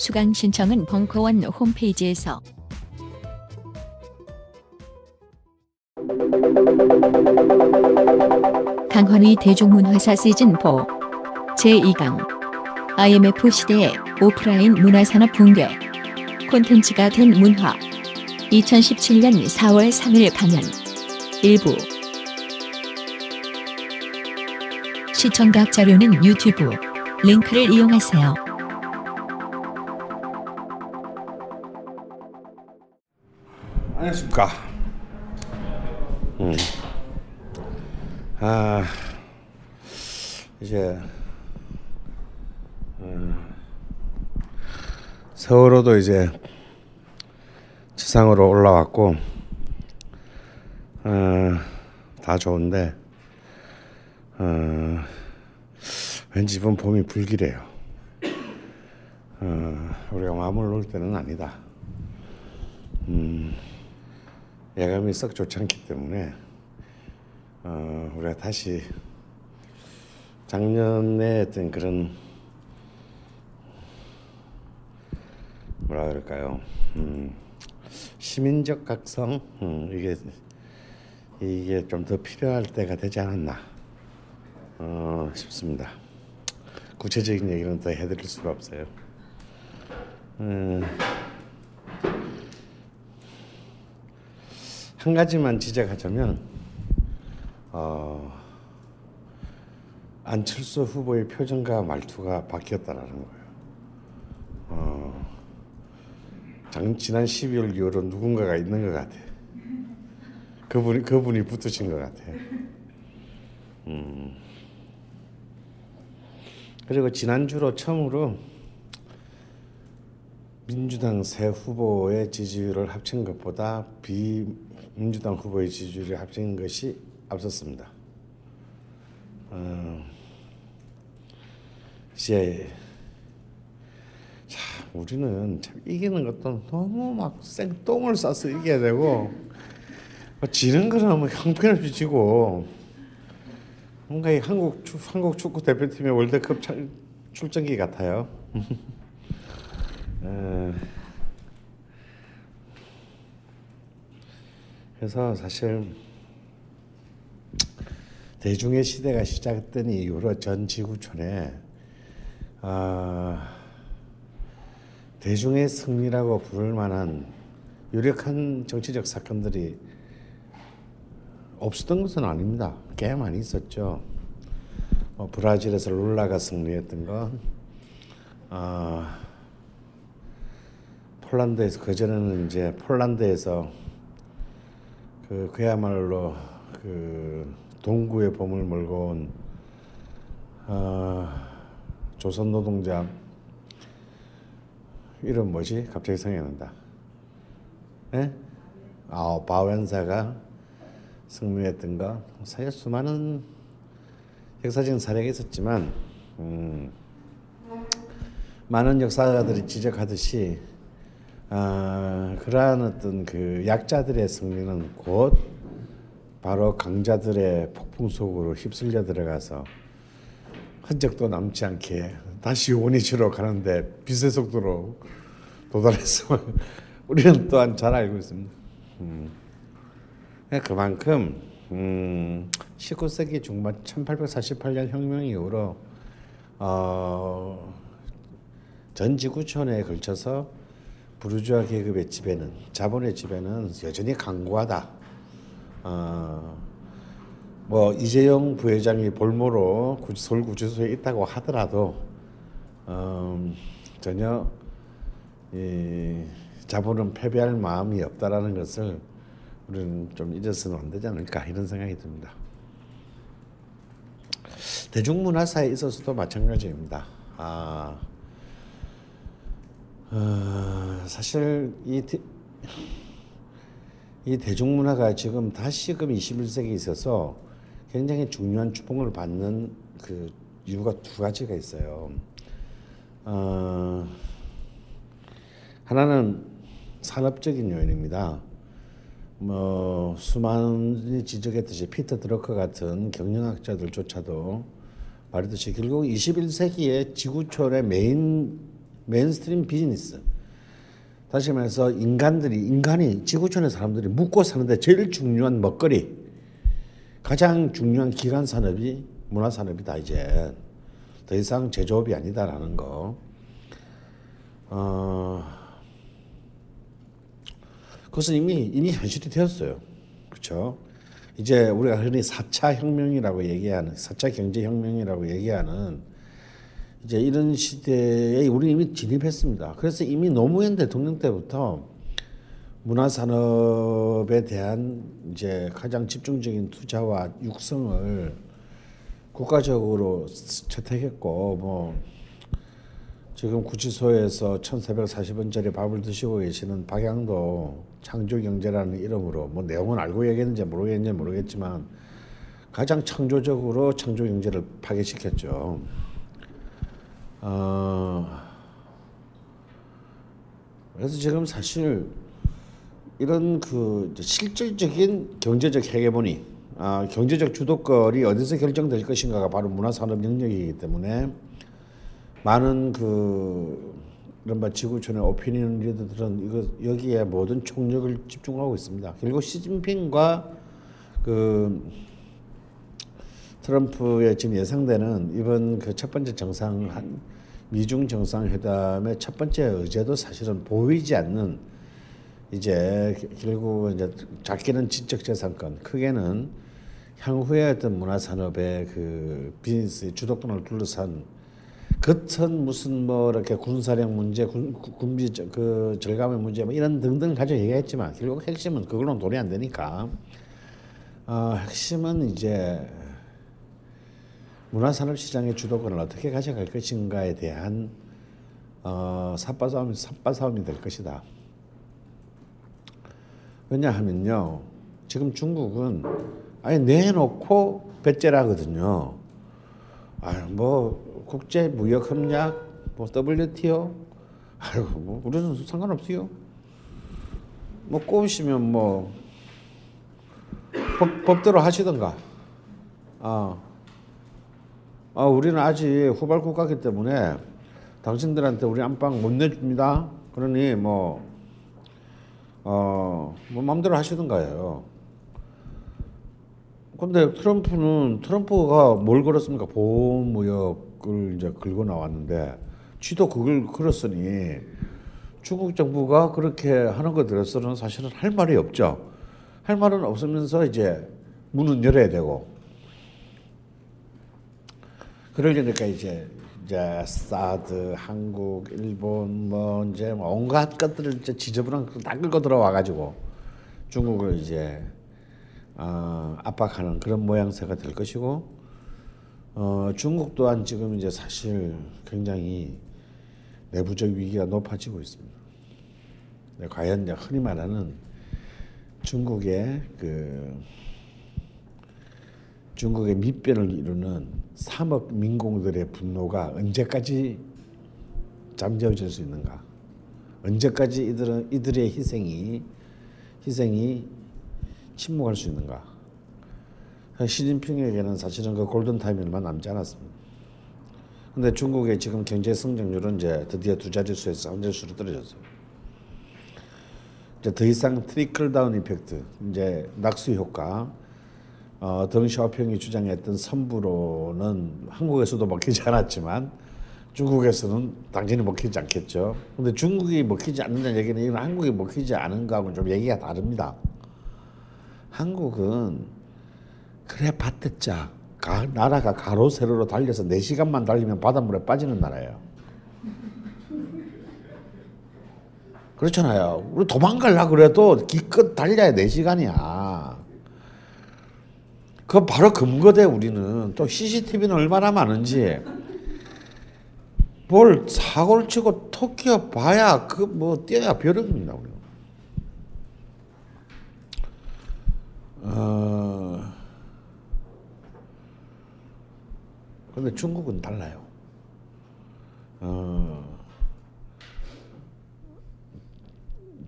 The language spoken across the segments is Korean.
수강 신청은 벙커원 홈페이지에서. 강헌의 대중문화사 시즌4 제2강. IMF 시대의 오프라인 문화산업 붕괴. 콘텐츠가 된 문화. 2017년 4월 3일 강연. 일부. 시청각 자료는 유튜브. 링크를 이용하세요. 안녕하십니까. 음. 아, 이제, 음, 서울로도 이제 지상으로 올라왔고, 어, 다 좋은데, 어, 왠지 이번 봄이 불길해요. 어, 우리가 마음을 놓을 때는 아니다. 음, 예감이 썩 좋지 않기 때문에 어, 우리가 다시 작년에 했던 그런 뭐라 그럴까요? 음, 시민적 각성 음, 이게 이게 좀 더 필요할 때가 되지 않았나 어, 싶습니다. 구체적인 얘기는 더 해드릴 수가 없어요. 음, 한 가지만 지적하자면 어, 안철수 후보의 표정과 말투가 바뀌었다라는 거예요. 어, 장, 지난 12월 이후로 누군가가 있는 것 같아. 그분이 그분이 붙으신 것 같아. 음. 그리고 지난주로 처음으로 민주당 새 후보의 지지율을 합친 것보다 비민주당 후보의 지지율을 합친 것이 앞섰습니다. 어, 이제 자, 우리는 참 이기는 것도 너무 막 생똥을 싸서 이겨야 되고 뭐 지는 거는 뭐 형편없이 지고 뭔가 이 한국 축- 한국 축구 대표팀의 월드컵 차- 출전기 같아요. 에, 그래서 사실 대중의 시대가 시작된 이후로 전 지구촌에 아, 대중의 승리라고 부를 만한 유력한 정치적 사건들이 없었던 것은 아닙니다. 꽤 많이 있었죠. 뭐 브라질에서 룰라가 승리했던 건 아, 폴란드에서 그 전에는 이제 폴란드에서 그 그야말로 그 동구의 봄을 몰고 온 어, 조선 노동자 이름 뭐지? 갑자기 생각이 난다. 예? 아, 바웬사가 승리했던 거 사실 수많은 역사적인 사례가 있었지만 음, 많은 역사가들이 지적하듯이 아, 그러한 어떤 그 약자들의 승리는 곧 바로 강자들의 폭풍 속으로 휩쓸려 들어가서 흔적도 남지 않게 다시 원위치로 가는데 빛의 속도로 도달해서 우리는 또한 잘 알고 있습니다. 음. 그만큼 음, 19세기 중반 1848년 혁명 이후로 어, 전 지구촌에 걸쳐서 부르주아 계급의 지배는 자본의 지배는 여전히 강고하다. 어, 뭐 이재용 부회장이 볼모로 구- 서울 구치소에 있다고 하더라도 음, 전혀 이 자본은 패배할 마음이 없다라는 것을 우리는 좀 잊어서는 안 되지 않을까 이런 생각이 듭니다. 대중문화사에 있어서도 마찬가지입니다. 아, 어, 사실 이, 대, 이 대중문화가 지금 다시금 21세기에 있어서 굉장히 중요한 주목을 받는 그 이유가 두 가지가 있어요. 어, 하나는 산업적인 요인입니다. 뭐 수많이 지적했듯이 피터 드러커 같은 경영학자들조차도 말했듯이 결국 21세기의 지구촌의 main mainstream 비즈니스 다시 말해서 인간들이 인간이 지구촌의 사람들이 묵고 사는데 제일 중요한 먹거리 가장 중요한 기간 산업이 문화 산업이다 이제 더 이상 제조업이 아니다라는 거. 어, 그것은 이미 이미 현실이 되었어요. 그렇죠? 이제 우리가 흔히 4차 혁명이라고 얘기하는 4차 경제 혁명이라고 얘기하는 이제 이런 시대에 우리 이미 진입했습니다. 그래서 이미 노무현 대통령 때부터 문화 산업에 대한 이제 가장 집중적인 투자와 육성을 국가적으로 채택했고 뭐 지금 구치소에서 1,440원짜리 밥을 드시고 계시는 박양도 창조경제라는 이름으로 뭐 내용은 알고 얘기했는지 모르겠는지 모르겠지만 가장 창조적으로 창조경제를 파괴시켰죠. 어, 그래서 지금 사실 이런 그 실질적인 경제적 헤게모니, 아, 경제적 주도권이 어디서 결정될 것인가가 바로 문화산업 영역이기 때문에 많은 그 이른바 지구촌의 오피니언 리더들은 이거 여기에 모든 총력을 집중하고 있습니다. 결국 시진핑과 그 트럼프의 지금 예상되는 이번 그 첫 번째 정상 한 미중 정상회담의 첫 번째 의제도 사실은 보이지 않는 이제 결국 이제 작게는 지적 재산권, 크게는 향후의 어떤 문화 산업의 그 비즈니스 주도권을 둘러싼 겉은 무슨 뭐 이렇게 군사력 문제, 군, 구- 군비 저- 그 절감의 문제 뭐 이런 등등 가져 얘기했지만 결국 핵심은 그걸로 돈이 안 되니까. 어, 핵심은 이제 문화산업 시장의 주도권을 어떻게 가져갈 것인가에 대한 어, 삽바 싸움이 삽바 싸움이 될 것이다. 왜냐하면요, 지금 중국은 아예 내놓고 배째라거든요. 아뭐 국제 무역 협약, 뭐 WTO, 아유 뭐 우리는 상관없어요. 뭐 꼬우시면 뭐 법, 법대로 하시던가. 아. 아, 우리는 아직 후발 국가기 때문에 당신들한테 우리 안방 못 내줍니다. 그러니 뭐, 어, 뭐 마음대로 하시던가요. 근데 트럼프는 트럼프가 뭘 걸었습니까? 보호무역을 이제 걸고 나왔는데 쥐도 그걸 걸었으니 중국 정부가 그렇게 하는 것 들어서는 사실은 할 말이 없죠. 할 말은 없으면서 이제 문은 열어야 되고 그러려니까 이제 이제 사드, 한국, 일본 뭐 이제 뭐 온갖 것들을 이제 지저분한 거다 끌고 들어와 가지고 중국을 이제 어, 압박하는 그런 모양새가 될 것이고 어, 중국 또한 지금 이제 사실 굉장히 내부적 위기가 높아지고 있습니다. 네, 과연 흔히 말하는 중국의 그 중국의 밑변을 이루는 3억 민공들의 분노가 언제까지 잠재워질 수 있는가? 언제까지 이들은 이들의 희생이 희생이 침묵할 수 있는가? 시진핑에게는 사실은 그 골든 타임이 얼마 남지 않았습니다. 근데 중국의 지금 경제 성장률은 이제 드디어 두 자릿수에서 한 자릿수로 떨어졌어요. 이제 더 이상 트리클 다운 이펙트, 이제 낙수 효과, 어, 덩샤오평이 주장했던 선부로는 한국에서도 먹히지 않았지만 중국에서는 당연히 먹히지 않겠죠. 근데 중국이 먹히지 않는다는 얘기는 이건 한국이 먹히지 않은 거하고는 좀 얘기가 다릅니다. 한국은 그래 봤댔자 가, 나라가 가로 세로로 달려서 4시간만 달리면 바닷물에 빠지는 나라예요. 그렇잖아요. 우리 도망갈라 그래도 기껏 달려야 4시간이야. 그 바로 근거대 우리는 또 CCTV는 얼마나 많은지 뭘 사고를 치고 토끼어 봐야 그 뭐 뛰어야 벼락입니다 우리. 어. 근데 중국은 달라요. 어.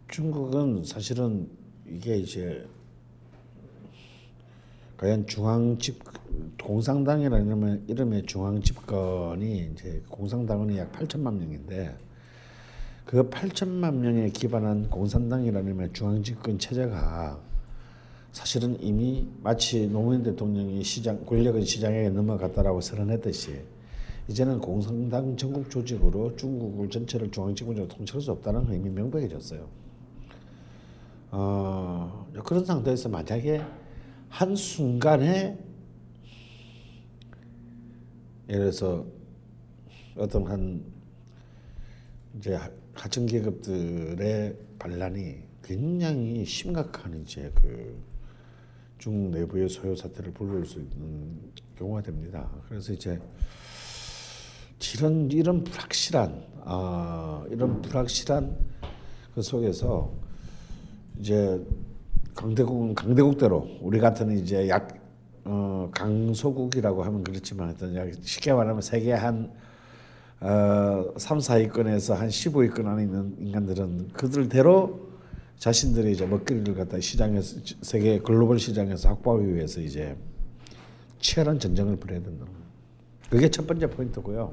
중국은 사실은 이게 이제 과연 중앙 집 공산당이라는 이름의, 이름의 중앙 집권이 이제 공산당은 약 8천만 명인데 그 8천만 명에 기반한 공산당이라는 이름의 중앙 집권 체제가 사실은 이미 마치 노무현 대통령이 시장 권력은 시장에 넘어갔다라고 선언했듯이 이제는 공산당 전국 조직으로 중국을 전체를 중앙 집권으로 통치할 수 없다는 건 이미 명백해졌어요. 어, 그런 상태에서 만약에 한 순간에 예를 들어서 어떤 한 이제 하층 계급들의 반란이 굉장히 심각한 이제 그 중국 내부의 소요 사태를 불러올 수 있는 경우가 됩니다. 그래서 이제 이런 이런 불확실한 아 이런 불확실한 그 속에서 이제 강대국은 강대국대로 우리 같은 이제 약 어, 강소국이라고 하면 그렇지만 하여튼 쉽게 말하면 세계 한 어, 3, 4위권에서 한 15위권 안에 있는 인간들은 그들대로 자신들이 이제 먹거리를 갖다 시장에서 세계 글로벌 시장에서 확보하기 위해서 이제 치열한 전쟁을 벌여야 된다. 그게 첫 번째 포인트고요.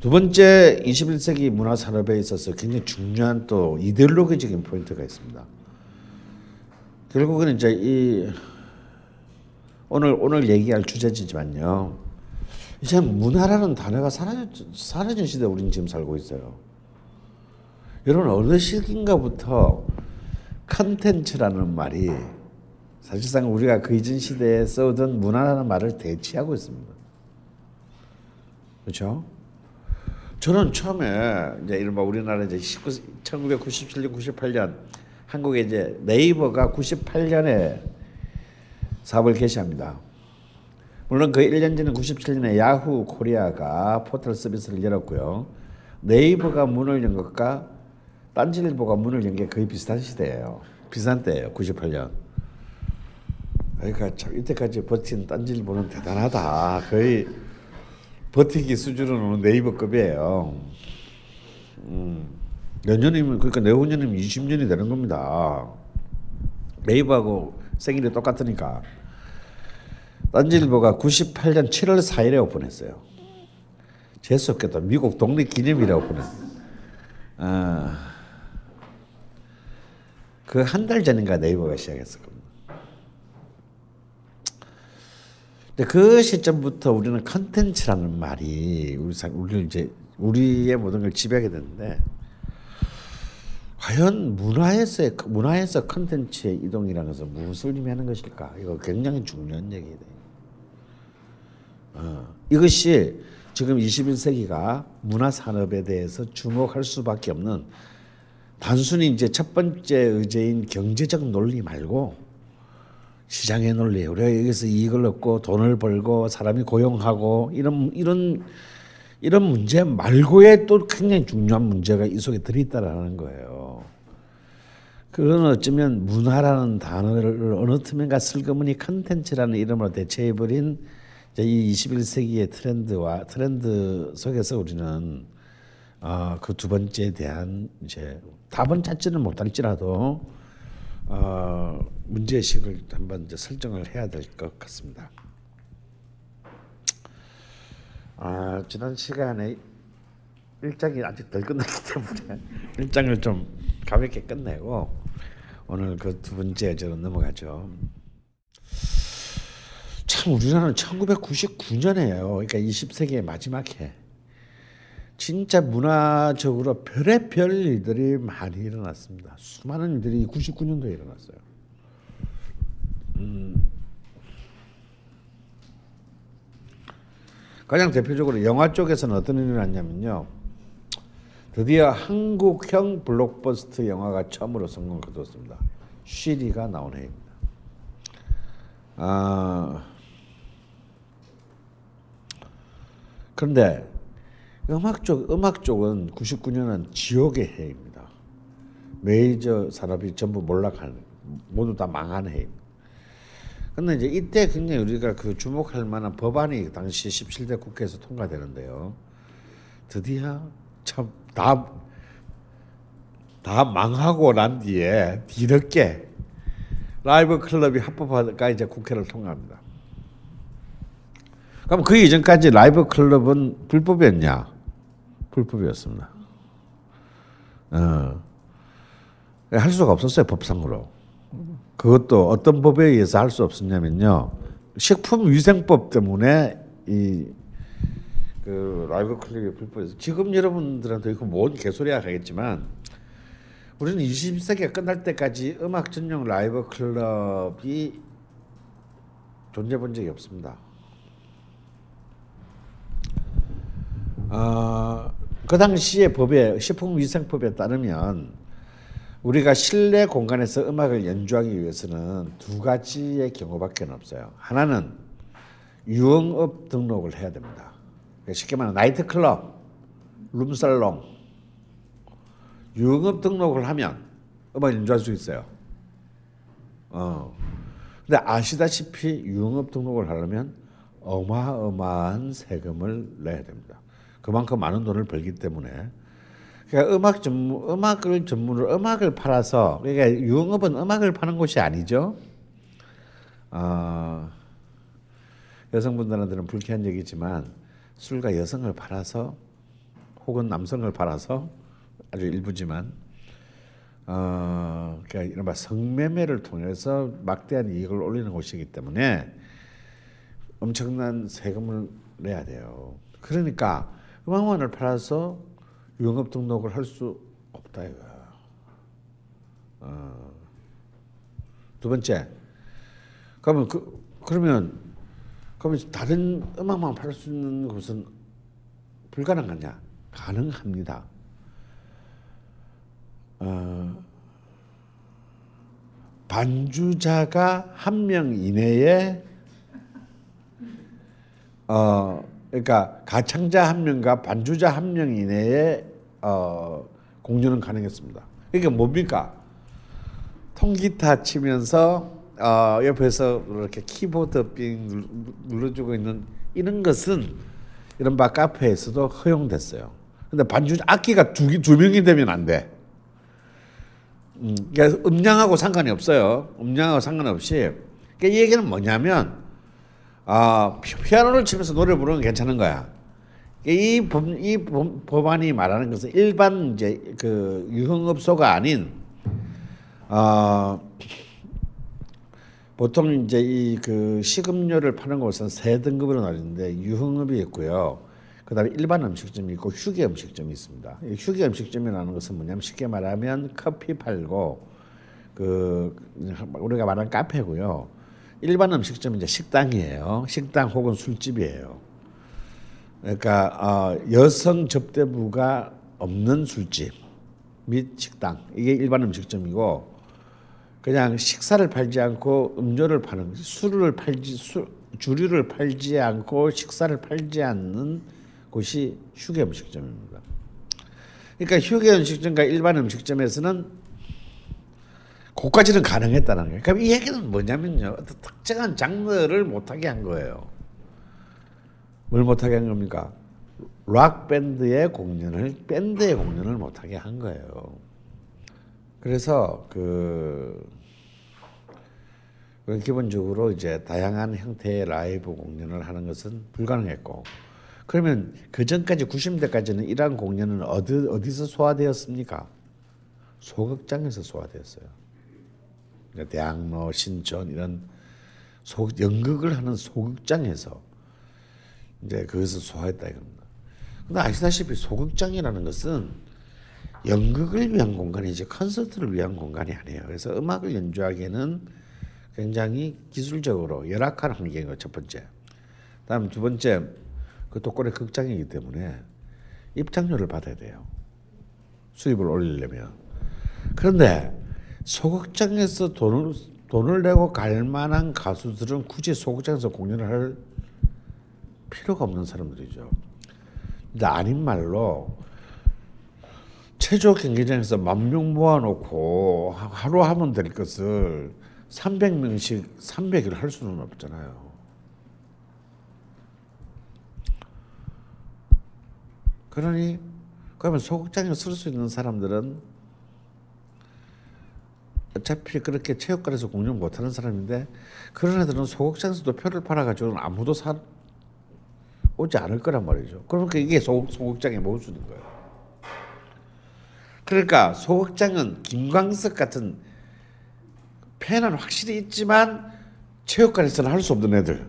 두 번째 21세기 문화 산업에 있어서 굉장히 중요한 또 이데올로기적인 포인트가 있습니다. 결국은 이제 이 오늘 오늘 얘기할 주제지만요. 이제 문화라는 단어가 사라져 사라진 시대 우리는 지금 살고 있어요. 여러분 어느 시기인가부터 컨텐츠라는 말이 사실상 우리가 그 이전 시대에 써던 문화라는 말을 대체하고 있습니다. 그렇죠? 저는 처음에 이제 이른바 우리나라 이제 19, 1997년, 98년 한국에 이제 네이버가 98년에 사업을 개시합니다. 물론 그 1년 전에 97년에 야후 코리아가 포털 서비스를 열었고요. 네이버가 문을 연 것과 딴지일보가 문을 연 게 거의 비슷한 시대예요. 비슷한 때예요. 98년. 그러니까 참 이때까지 버틴 딴지일보는 대단하다. 거의 버티기 수준으로는 네이버급이에요. 음, 내년이면 그러니까 내후년이면 20년이 되는 겁니다. 네이버하고 생일이 똑같으니까. 딴지일보가 98년 7월 4일에 오픈했어요. 재수 없겠다. 미국 독립기념일에 오픈했어요. 아, 그한 달 전인가 네이버가 시작했을 겁니다. 그 시점부터 우리는 컨텐츠라는 말이 우리 우리를 이제 우리의 모든 걸 지배하게 되는데 과연 문화에서의 문화에서 컨텐츠의 이동이라는 것은 무엇을 의미하는 것일까? 이거 굉장히 중요한 얘기예요. 어, 이것이 지금 21세기가 문화 산업에 대해서 주목할 수밖에 없는 단순히 이제 첫 번째 의제인 경제적 논리 말고 시장의 논리, 우리가 여기서 이익을 얻고 돈을 벌고 사람이 고용하고 이런 이런 이런 문제 말고의 또 굉장히 중요한 문제가 이 속에 들어있다라는 거예요. 그건 어쩌면 문화라는 단어를 어느 틈엔가 슬그머니 컨텐츠라는 이름으로 대체해버린 이 21세기의 트렌드와 트렌드 속에서 우리는 어, 그 두 번째에 대한 이제 답은 찾지는 못할지라도 어, 문제의식을 한번 이제 설정을 해야 될 것 같습니다. 아, 지난 시간에 일장이 아직 덜 끝났기 때문에 일장을 좀 가볍게 끝내고 오늘 그 두 번째 저로 넘어가죠. 참 우리나라는 1999년에요. 그러니까 20세기의 마지막 해. 진짜 문화적으로 별의별 일들이 많이 일어났습니다. 수많은 일들이 99년도에 일어났어요. 음. 가장 대표적으로 영화 쪽에서는 어떤 일이 났냐면요. 드디어 한국형 블록버스터 영화가 처음으로 성공을 거뒀습니다. 쉬리가 나온 해입니다. 아, 그런데 음악 쪽 음악 쪽은 99년은 지옥의 해입니다. 메이저 산업이 전부 몰락하는 모두 다 망하는 해입니다. 근데 이제 이때 굉장히 우리가 그 주목할 만한 법안이 당시 17대 국회에서 통과되는데요. 드디어 참다 다 망하고 난 뒤에 뒤늦게 라이브 클럽이 합법화가 이제 국회를 통과합니다. 그럼 그 이전까지 라이브 클럽은 불법이었냐? 불법이었습니다. 어. 할 수가 없었어요 법상으로. 그것도 어떤 법에 의해서 할 수 없었냐면요. 식품위생법 때문에 이 그 라이브 클럽이 불법이었어. 지금 여러분들한테 이거 뭔 개소리야 하겠지만 우리는 20세기가 끝날 때까지 음악 전용 라이브 클럽이 존재 본 적이 없습니다. 어, 그 당시의 법에 식품위생법에 따르면 우리가 실내 공간에서 음악을 연주하기 위해서는 두 가지의 경우밖에 없어요. 하나는 유흥업 등록을 해야 됩니다. 그러니까 쉽게 말하면 나이트클럽, 룸살롱, 유흥업 등록을 하면 음악 연주할 수 있어요. 어. 근데 아시다시피 유흥업 등록을 하려면 어마어마한 세금을 내야 됩니다. 그만큼 많은 돈을 벌기 때문에 그러니까 음악 전문 음악을 전문으로 음악을 팔아서 그러니까 유흥업은 음악을 파는 곳이 아니죠. 어, 여성분들한테는 불쾌한 얘기지만 술과 여성을 팔아서 혹은 남성을 팔아서 아주 일부지만 어, 그러니까 이른바 성매매를 통해서 막대한 이익을 올리는 곳이기 때문에 엄청난 세금을 내야 돼요. 그러니까 음악원을 팔아서 영업 등록을 할 수 없다 이거. 어. 두 번째, 그러면 그 그러면 그러면 다른 음악만 팔 수 있는 곳은 불가능하냐? 가능합니다. 어, 반주자가 한 명 이내에 어 그러니까 가창자 한 명과 반주자 한 명 이내에 어, 공연은 가능했습니다. 그러니까 뭡니까? 통기타 치면서 어, 옆에서 이렇게 키보드 빙 눌러주고 있는 이런 것은 이런 바 카페에서도 허용됐어요. 근데 반주 악기가 두, 두 명이 되면 안 돼. 음, 그러니까 음량하고 상관이 없어요. 음량하고 상관없이. 그러니까 이 얘기는 뭐냐면 아, 피아노를 치면서 노래 부르는 건 괜찮은 거야. 이, 법, 이 법안이 말하는 것은 일반 이제 그 유흥업소가 아닌 어, 보통 이제 이 그 식음료를 파는 곳은 세 등급으로 나뉘는데 유흥업이 있고요. 그다음에 일반 음식점이 있고 휴게 음식점이 있습니다. 휴게 음식점이라는 것은 뭐냐면 쉽게 말하면 커피 팔고 그 우리가 말하는 카페고요. 일반 음식점은 이제 식당이에요. 식당 혹은 술집이에요. 그러니까 어, 여성 접대부가 없는 술집 및 식당 이게 일반 음식점이고 그냥 식사를 팔지 않고 음료를 파는 술을 팔지 수, 주류를 팔지 않고 식사를 팔지 않는 곳이 휴게 음식점입니다. 그러니까 휴게 음식점과 일반 음식점에서는 그까지는 가능했다는 거예요. 그럼 이 얘기는 뭐냐면요. 어떤 특정한 장르를 못하게 한 거예요. 뭘 못하게 한 겁니까? 락 밴드의 공연을 밴드의 공연을 못하게 한 거예요. 그래서 그 기본적으로 이제 다양한 형태의 라이브 공연을 하는 것은 불가능했고 그러면 그 전까지 90년대까지는 이러한 공연은 어디 어디서 소화되었습니까? 소극장에서 소화되었어요. 그러니까 대학로, 신촌 이런 소, 연극을 하는 소극장에서 이제 거기서 소화했다 이겁니다. 근데 아시다시피 소극장이라는 것은 연극을 위한 공간이지 콘서트를 위한 공간이 아니에요. 그래서 음악을 연주하기에는 굉장히 기술적으로 열악한 환경이고 첫 번째. 다음 두 번째 그 독거리 극장이기 때문에 입장료를 받아야 돼요. 수입을 올리려면. 그런데 소극장에서 돈을 돈을 내고 갈 만한 가수들은 굳이 소극장에서 공연을 할 필요가 없는 사람들이죠. 근데 아닌 말로 최저 경기장에서 만 명 모아놓고 하루 하면 될 것을 300명씩 300일 할 수는 없잖아요. 그러니 그러면 소극장에 쓸 수 있는 사람들은 어차피 그렇게 체육관에서 공연 못하는 사람인데 그런 애들은 소극장에서도 표를 팔아가지고는 아무도 사 오지 않을 거란 말이죠. 그러니까 이게 소, 소극장의 모순인 거예요. 그러니까 소극장은 김광석 같은 팬은 확실히 있지만 체육관에서는 할 수 없는 애들.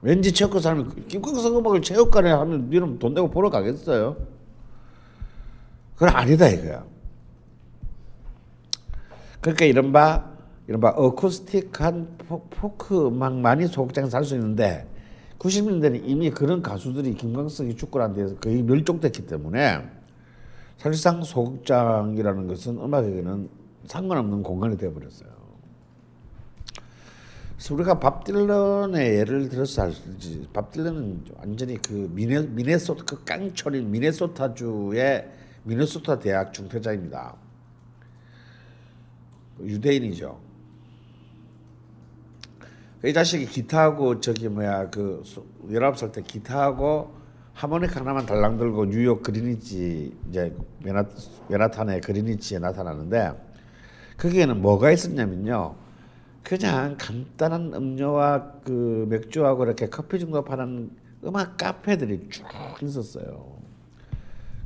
왠지 체육관 사람이 김광석 음악을 체육관에 하면 니는 돈 내고 보러 가겠어요? 그건 아니다 이거야. 그러니까 이른바 이른바 어쿠스틱한 포크 음악만이 소극장에서 할수 있는데 90년대는 이미 그런 가수들이 김광석이 축구를 한 데서 거의 멸종됐기 때문에 사실상 소극장이라는 것은 음악에게는 상관없는 공간이 되어버렸어요. 우리가 밥 딜런의 예를 들어서 알수 있지. 밥 딜런은 완전히 그 미네 미네소타 그 깡철인 미네소타주의 미네소타 대학 중퇴자입니다. 유대인이죠. 이 자식이 기타하고 저기 뭐야 그 열아홉 살때 기타하고 하모니카 하나만 달랑 들고 뉴욕 그리니치 이제 메나, 메나탄의 그리니치에 나타나는데 거기에는 뭐가 있었냐면요. 그냥 간단한 음료와 그 맥주하고 이렇게 커피 정도 파는 음악 카페들이 쭉 있었어요.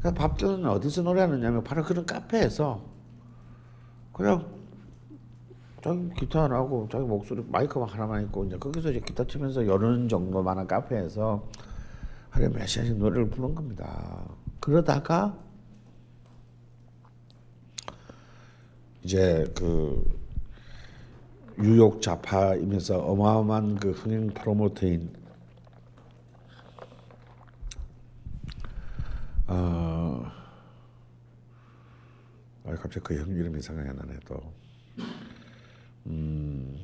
그래서 밥들은 어디서 노래하느냐면 바로 그런 카페에서 그냥 자기 기타 하나하고 자기 목소리 마이크만 하나만 있고 이제 거기서 이제 기타 치면서 여는 정도만한 카페에서 하루에 몇 시간씩 노래를 부른 겁니다. 그러다가 이제 그 뉴욕 좌파이면서 어마어마한 그 흥행 프로모터인 어, 아 갑자기 그 형 이름이 생각이 안 나네 또. 음,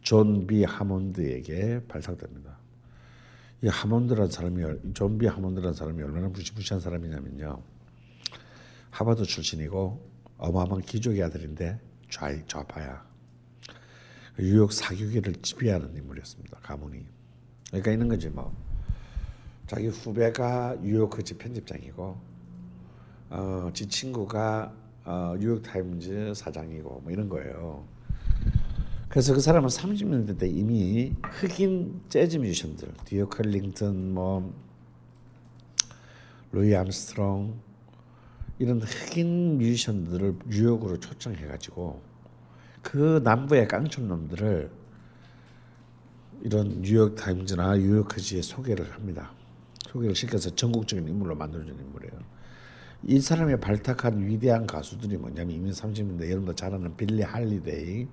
존비 하몬드에게 발탁됩니다. 이 하몬드라는 사람이 존비 하몬드라는 사람이 얼마나 무시무시한 사람이냐면요. 하버드 출신이고 어마어마한 귀족의 아들인데 좌 좌파야. 뉴욕 사교계를 지배하는 인물이었습니다. 가문이. 그러니까 있는 거지 뭐. 자기 후배가 뉴요커지 편집장이고, 어, 지 친구가 어, 뉴욕 타임즈 사장이고 뭐 이런 거예요. 그래서 그 사람은 30년대 때 이미 흑인 재즈 뮤지션들, 듀크 엘링턴, 뭐 루이 암스트롱 이런 흑인 뮤지션들을 뉴욕으로 초청해가지고 그 남부의 깡촌놈들을 이런 뉴욕 타임즈나 뉴요커지에 소개를 합니다. 소개를 시켜서 전국적인 인물로 만들어준 인물이에요. 이 사람이 발탁한 위대한 가수들이 뭐냐면 이미 30년대 여러분도 잘 아는 빌리 할리데이,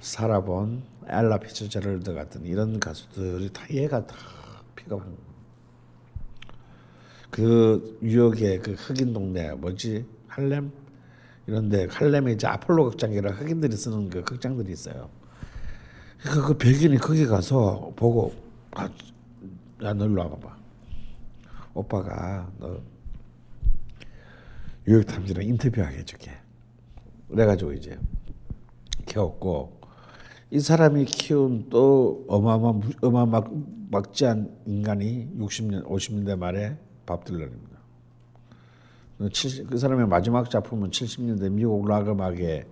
사라 본, 엘라 피츠제럴드 같은 이런 가수들이 다 얘가 다 픽업한 그 뉴욕의 그 흑인 동네 뭐지 할렘 이런데 할렘에 이제 아폴로 극장이라 흑인들이 쓰는 그 극장들이 있어요. 그, 그 백인이 거기 가서 보고 아, 야 너 일로 와봐봐. 오빠가 너 뉴욕타임즈랑 인터뷰하게 해줄게. 그래가지고 이제 키웠고 이 사람이 키운 또 어마어마 어마막지한 인간이 60년 50년대 말에 밥 딜런입니다. 그 사람의 마지막 작품은 70년대 미국 락 음악의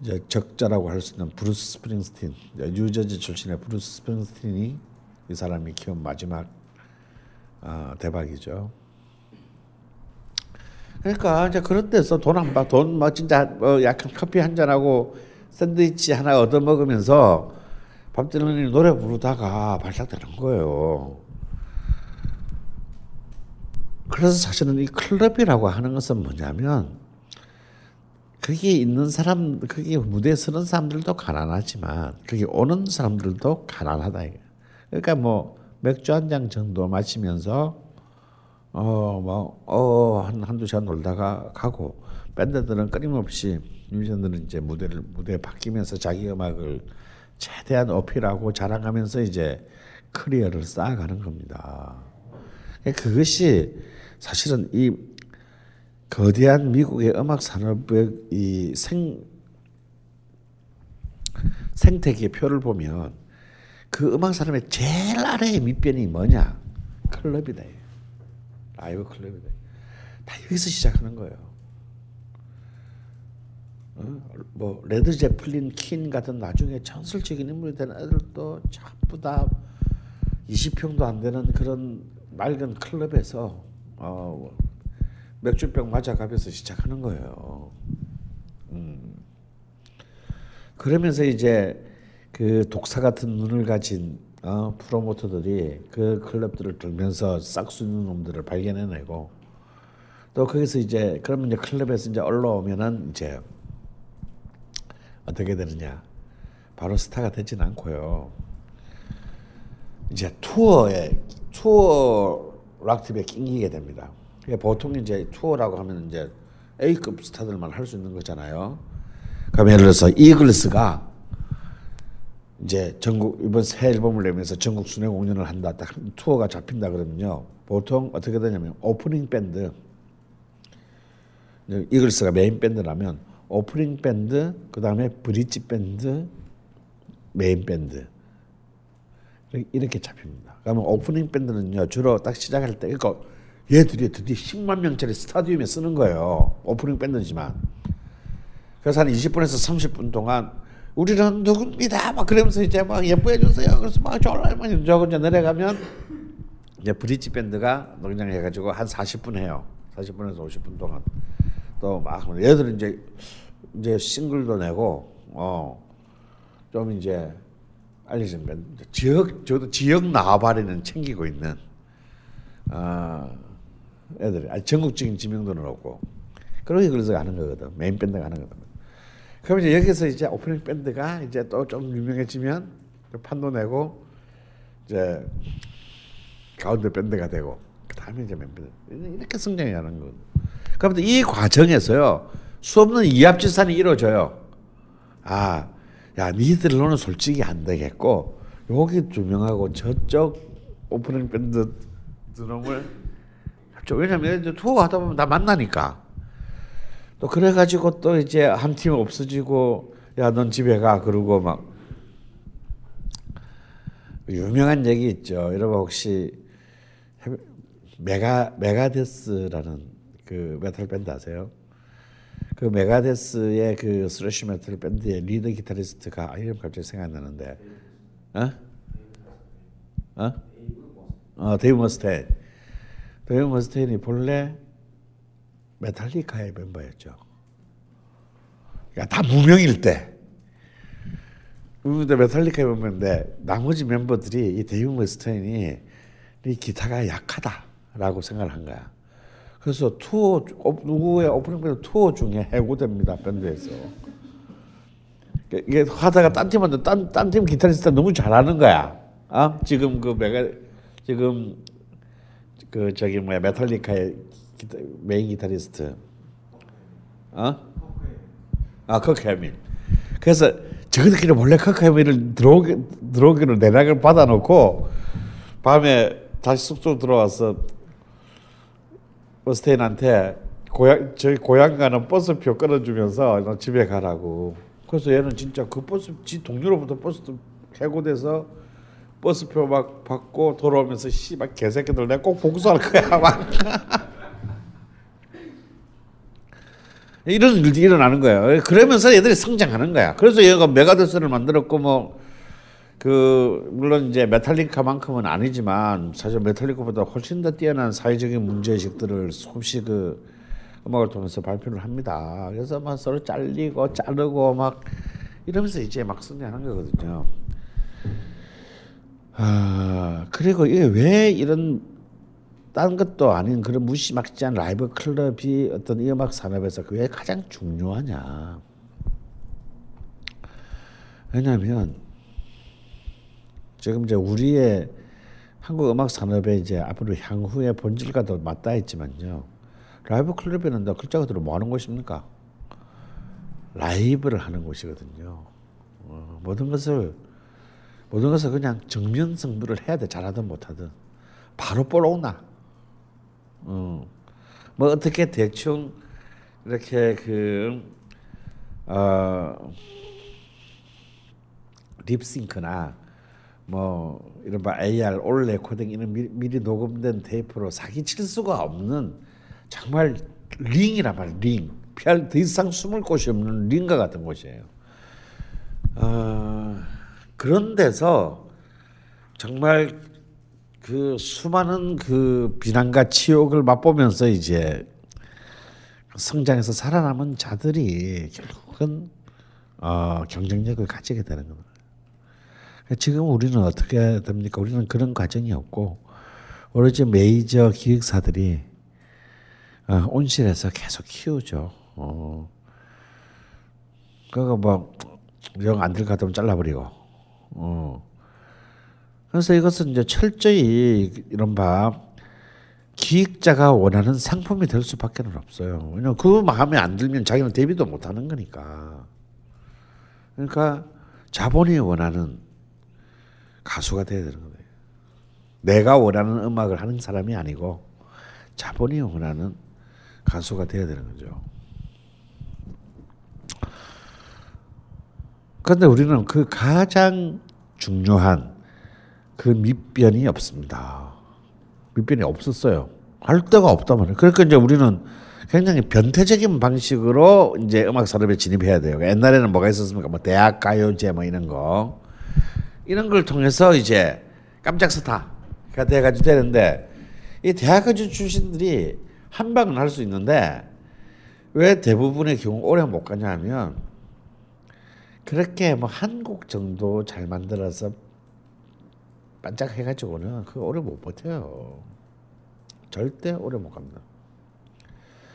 이제 적자라고 할 수 있는 브루스 스프링스틴, 뉴저지 출신의 브루스 스프링스틴이 이 사람이 키운 마지막 어, 대박이죠. 그러니까 이제 그런 데서 돈안 받, 돈뭐 진짜 뭐 약간 커피 한 잔하고 샌드위치 하나 얻어 먹으면서 밥 딜런이 노래 부르다가 발작되는 거예요. 그래서 사실은 이 클럽이라고 하는 것은 뭐냐면 거기 있는 사람, 거기 무대에 서는 사람들도 가난하지만 거기 오는 사람들도 가난하다. 그러니까 뭐 맥주 한 잔 정도 마시면서 어뭐어한 한두 시간 놀다가 가고 밴드들은 끊임없이 뮤지션들은 이제 무대를 무대에 바뀌면서 자기 음악을 최대한 어필하고 자랑하면서 이제 커리어를 쌓아가는 겁니다. 그것이 사실은 이 거대한 미국의 음악 산업의 이 생 생태계 표를 보면 그 음악 산업의 제일 아래의 밑변이 뭐냐? 클럽이다. 라이브 클럽이다. 다 여기서 시작하는 거예요. 어? 뭐 레드 제플린, 퀸 같은 나중에 전설적인 인물이 되는 애들도 전부 다 20평도 안 되는 그런 낡은 클럽에서 어, 맥주병 맞아가면서 시작하는 거예요. 음. 그러면서 이제 그 독사 같은 눈을 가진 어, 프로모터들이 그 클럽들을 들면서 싹수 있는 놈들을 발견해내고 또 거기서 이제 그러면 이제 클럽에서 이제 올라오면은 이제 어떻게 되느냐 바로 스타가 되진 않고요 이제 투어에 투어 락팀에 낑기게 됩니다. 보통 이제 투어라고 하면 이제 A급 스타들만 할 수 있는 거잖아요. 그럼 예를 들어서 이글스가 이제 전국 이번 새 앨범을 내면서 전국 순회 공연을 한다. 딱 투어가 잡힌다 그러면요. 보통 어떻게 되냐면 오프닝 밴드 이글스가 메인 밴드라면 오프닝 밴드 그 다음에 브릿지 밴드 메인 밴드 이렇게 잡힙니다. 그러면 오프닝 밴드는요 주로 딱 시작할 때 그러니까 얘들이 드디어 10만 명짜리 스타디움에 쓰는 거예요. 오프닝 밴드지만. 그래서 한 20분에서 30분 동안 우리는 누굽니다. 막 그러면서 이제 막 예뻐해 주세요. 그래서 막 졸라 막 저거 이제 내려가면 이제 브릿지 밴드가 농장 해 가지고 한 40분 해요. 40분에서 50분 동안 또 막 얘들은 이제 이제 싱글도 내고 어 좀 이제 알려진 밴드 지역 저도 지역 나와바리는 챙기고 있는 아 애들이 전국적인 지명도는 없고 그러게 그래서 가는 거거든 메인 밴드가 하는 거거든. 그럼 이제 여기서 이제 오프닝 밴드가 이제 또 좀 유명해지면 판도 내고 이제 가운데 밴드가 되고 그 다음에 이제 멤버 이렇게 성장이 하는 거. 그러면 이 과정에서요 수없는 이합지산이 이루어져요. 아, 야 니들로는 솔직히 안 되겠고 여기 두 명하고 저쪽 오프닝 밴드 드럼을 왜냐면 이제 투어 하다 보면 다 만나니까. 또 그래가지고 또 이제 한 팀 없어지고 야 넌 집에 가 그러고 막 유명한 얘기 있죠. 여러분 혹시 메가 메가데스라는 그 메탈 밴드 아세요? 그 메가데스의 그 thrash 메탈 밴드의 리더 기타리스트가 아, 이름 갑자기 생각나는데, 어? 어? 어 데이브 머스테인. 데이브 머스테인이 본래 메탈리카의 멤버였죠. 그러니까 다 무명일 때. 근데 메탈리카의 멤버인데 나머지 멤버들이 이 데이브 머스테인이 이 기타가 약하다라고 생각을 한 거야. 그래서 투어 누구의 오프닝 밴드 투어 중에 해고됩니다 밴드에서. 이게 하다가 딴 팀한테 딴딴 팀 기타리스트 너무 잘하는 거야. 아 지금 그 메가 지금 그 저기 뭐야 메탈리카의 기타, 메인 기타리스트. 어? 아 커크 해밋. 그래서 저희들끼리 몰래 커크 해밋을 들어오기 들어오기로 내락을 받아놓고 밤에 다시 숙소 들어와서 머스테인한테 고향 저희 고향 가는 버스표 끊어주면서 너 집에 가라고. 그래서 얘는 진짜 그 버스 지 동료로부터 버스 해고돼서 버스표 막 받고 돌아오면서 씨발 개새끼들 내가 꼭 복수할 거야 막. 이런 일이 일어나는 거예요. 그러면서 얘들이 성장하는 거야. 그래서 얘가 메가데스를 만들었고 뭐 그 물론 이제 메탈리카만큼은 아니지만 사실 메탈리카보다 훨씬 더 뛰어난 사회적인 문제의식들을 수없이 그 음악을 통해서 발표를 합니다. 그래서 막 서로 잘리고 자르고 막 이러면서 이제 막 승리하는 거거든요. 아 그리고 이게 왜 이런 딴 것도 아닌 그런 무시막지한 라이브 클럽이 어떤 이 음악 산업에서 왜 가장 중요하냐? 왜냐하면 지금 이제 우리의 한국 음악 산업에 이제 앞으로 향후의 본질과도 맞닿아 있지만요. 라이브 클럽에는 너 글자 그대로 뭐 하는 곳입니까? 라이브를 하는 곳이거든요. 어, 모든 것을 모든 것을 그냥 정면 승부를 해야 돼. 잘하든 못하든 바로 뽀록나. 어. 뭐 어떻게 대충 이렇게 그 어, 립싱크나 뭐 이른바 AR all recording 이런 미리, 미리 녹음된 테이프로 사기 칠 수가 없는 정말 링이란 말이야 링. 피할 더 이상 숨을 곳이 없는 링과 같은 곳이에요. 어, 그런 데서 정말 그 수많은 그 비난과 치욕을 맛보면서 이제 성장해서 살아남은 자들이 결국은 어, 경쟁력을 가지게 되는 겁니다. 지금 우리는 어떻게 됩니까? 우리는 그런 과정이 없고 오로지 메이저 기획사들이 어, 온실에서 계속 키우죠. 어. 그거 뭐 영 안들 같으면 잘라버리고. 어. 그래서 이것은 이제 철저히 이런 바 기획자가 원하는 상품이 될 수밖에 없어요. 왜냐면 그 마음에 안 들면 자기는 데뷔도 못 하는 거니까. 그러니까 자본이 원하는 가수가 돼야 되는 거예요. 내가 원하는 음악을 하는 사람이 아니고 자본이 원하는 가수가 돼야 되는 거죠. 그런데 우리는 그 가장 중요한 그 밑변이 없습니다. 밑변이 없었어요. 할 데가 없단 말이에요. 그러니까 이제 우리는 굉장히 변태적인 방식으로 이제 음악 산업에 진입해야 돼요. 옛날에는 뭐가 있었습니까? 뭐 대학 가요제 뭐 이런 거 이런 걸 통해서 이제 깜짝 스타가 돼가지고 되는데 이 대학 가요 출신들이 한 방은 할 수 있는데 왜 대부분의 경우 오래 못 가냐면 그렇게 뭐 한 곡 정도 잘 만들어서 반짝해가지고는 그 오래 못 버텨요. 절대 오래 못 갑니다.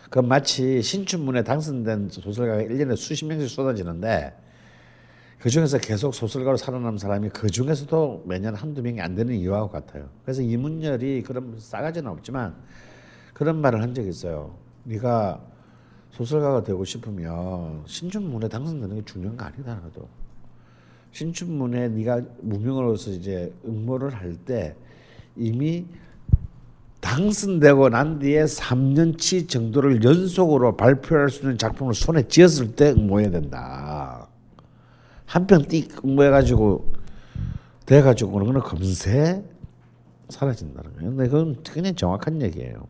그 마치 신춘문에 당선된 소설가가 1년에 수십 명씩 쏟아지는데 그 중에서 계속 소설가로 살아남은 사람이 그 중에서도 매년 한두 명이 안 되는 이유와 같아요. 그래서 이문열이 그런 싸가지는 없지만 그런 말을 한 적이 있어요. 네가 소설가가 되고 싶으면 신춘문에 당선되는 게 중요한 거 아니다. 나도. 신춘문에 네가 무명으로서 이제 응모를 할 때 이미 당선되고 난 뒤에 3년치 정도를 연속으로 발표할 수 있는 작품을 손에 쥐었을 때 응모해야 된다. 한편띡 응모해가지고 돼가지고 그러면 금세 사라진다는 거예요. 근데 그건 굉장히 정확한 얘기예요.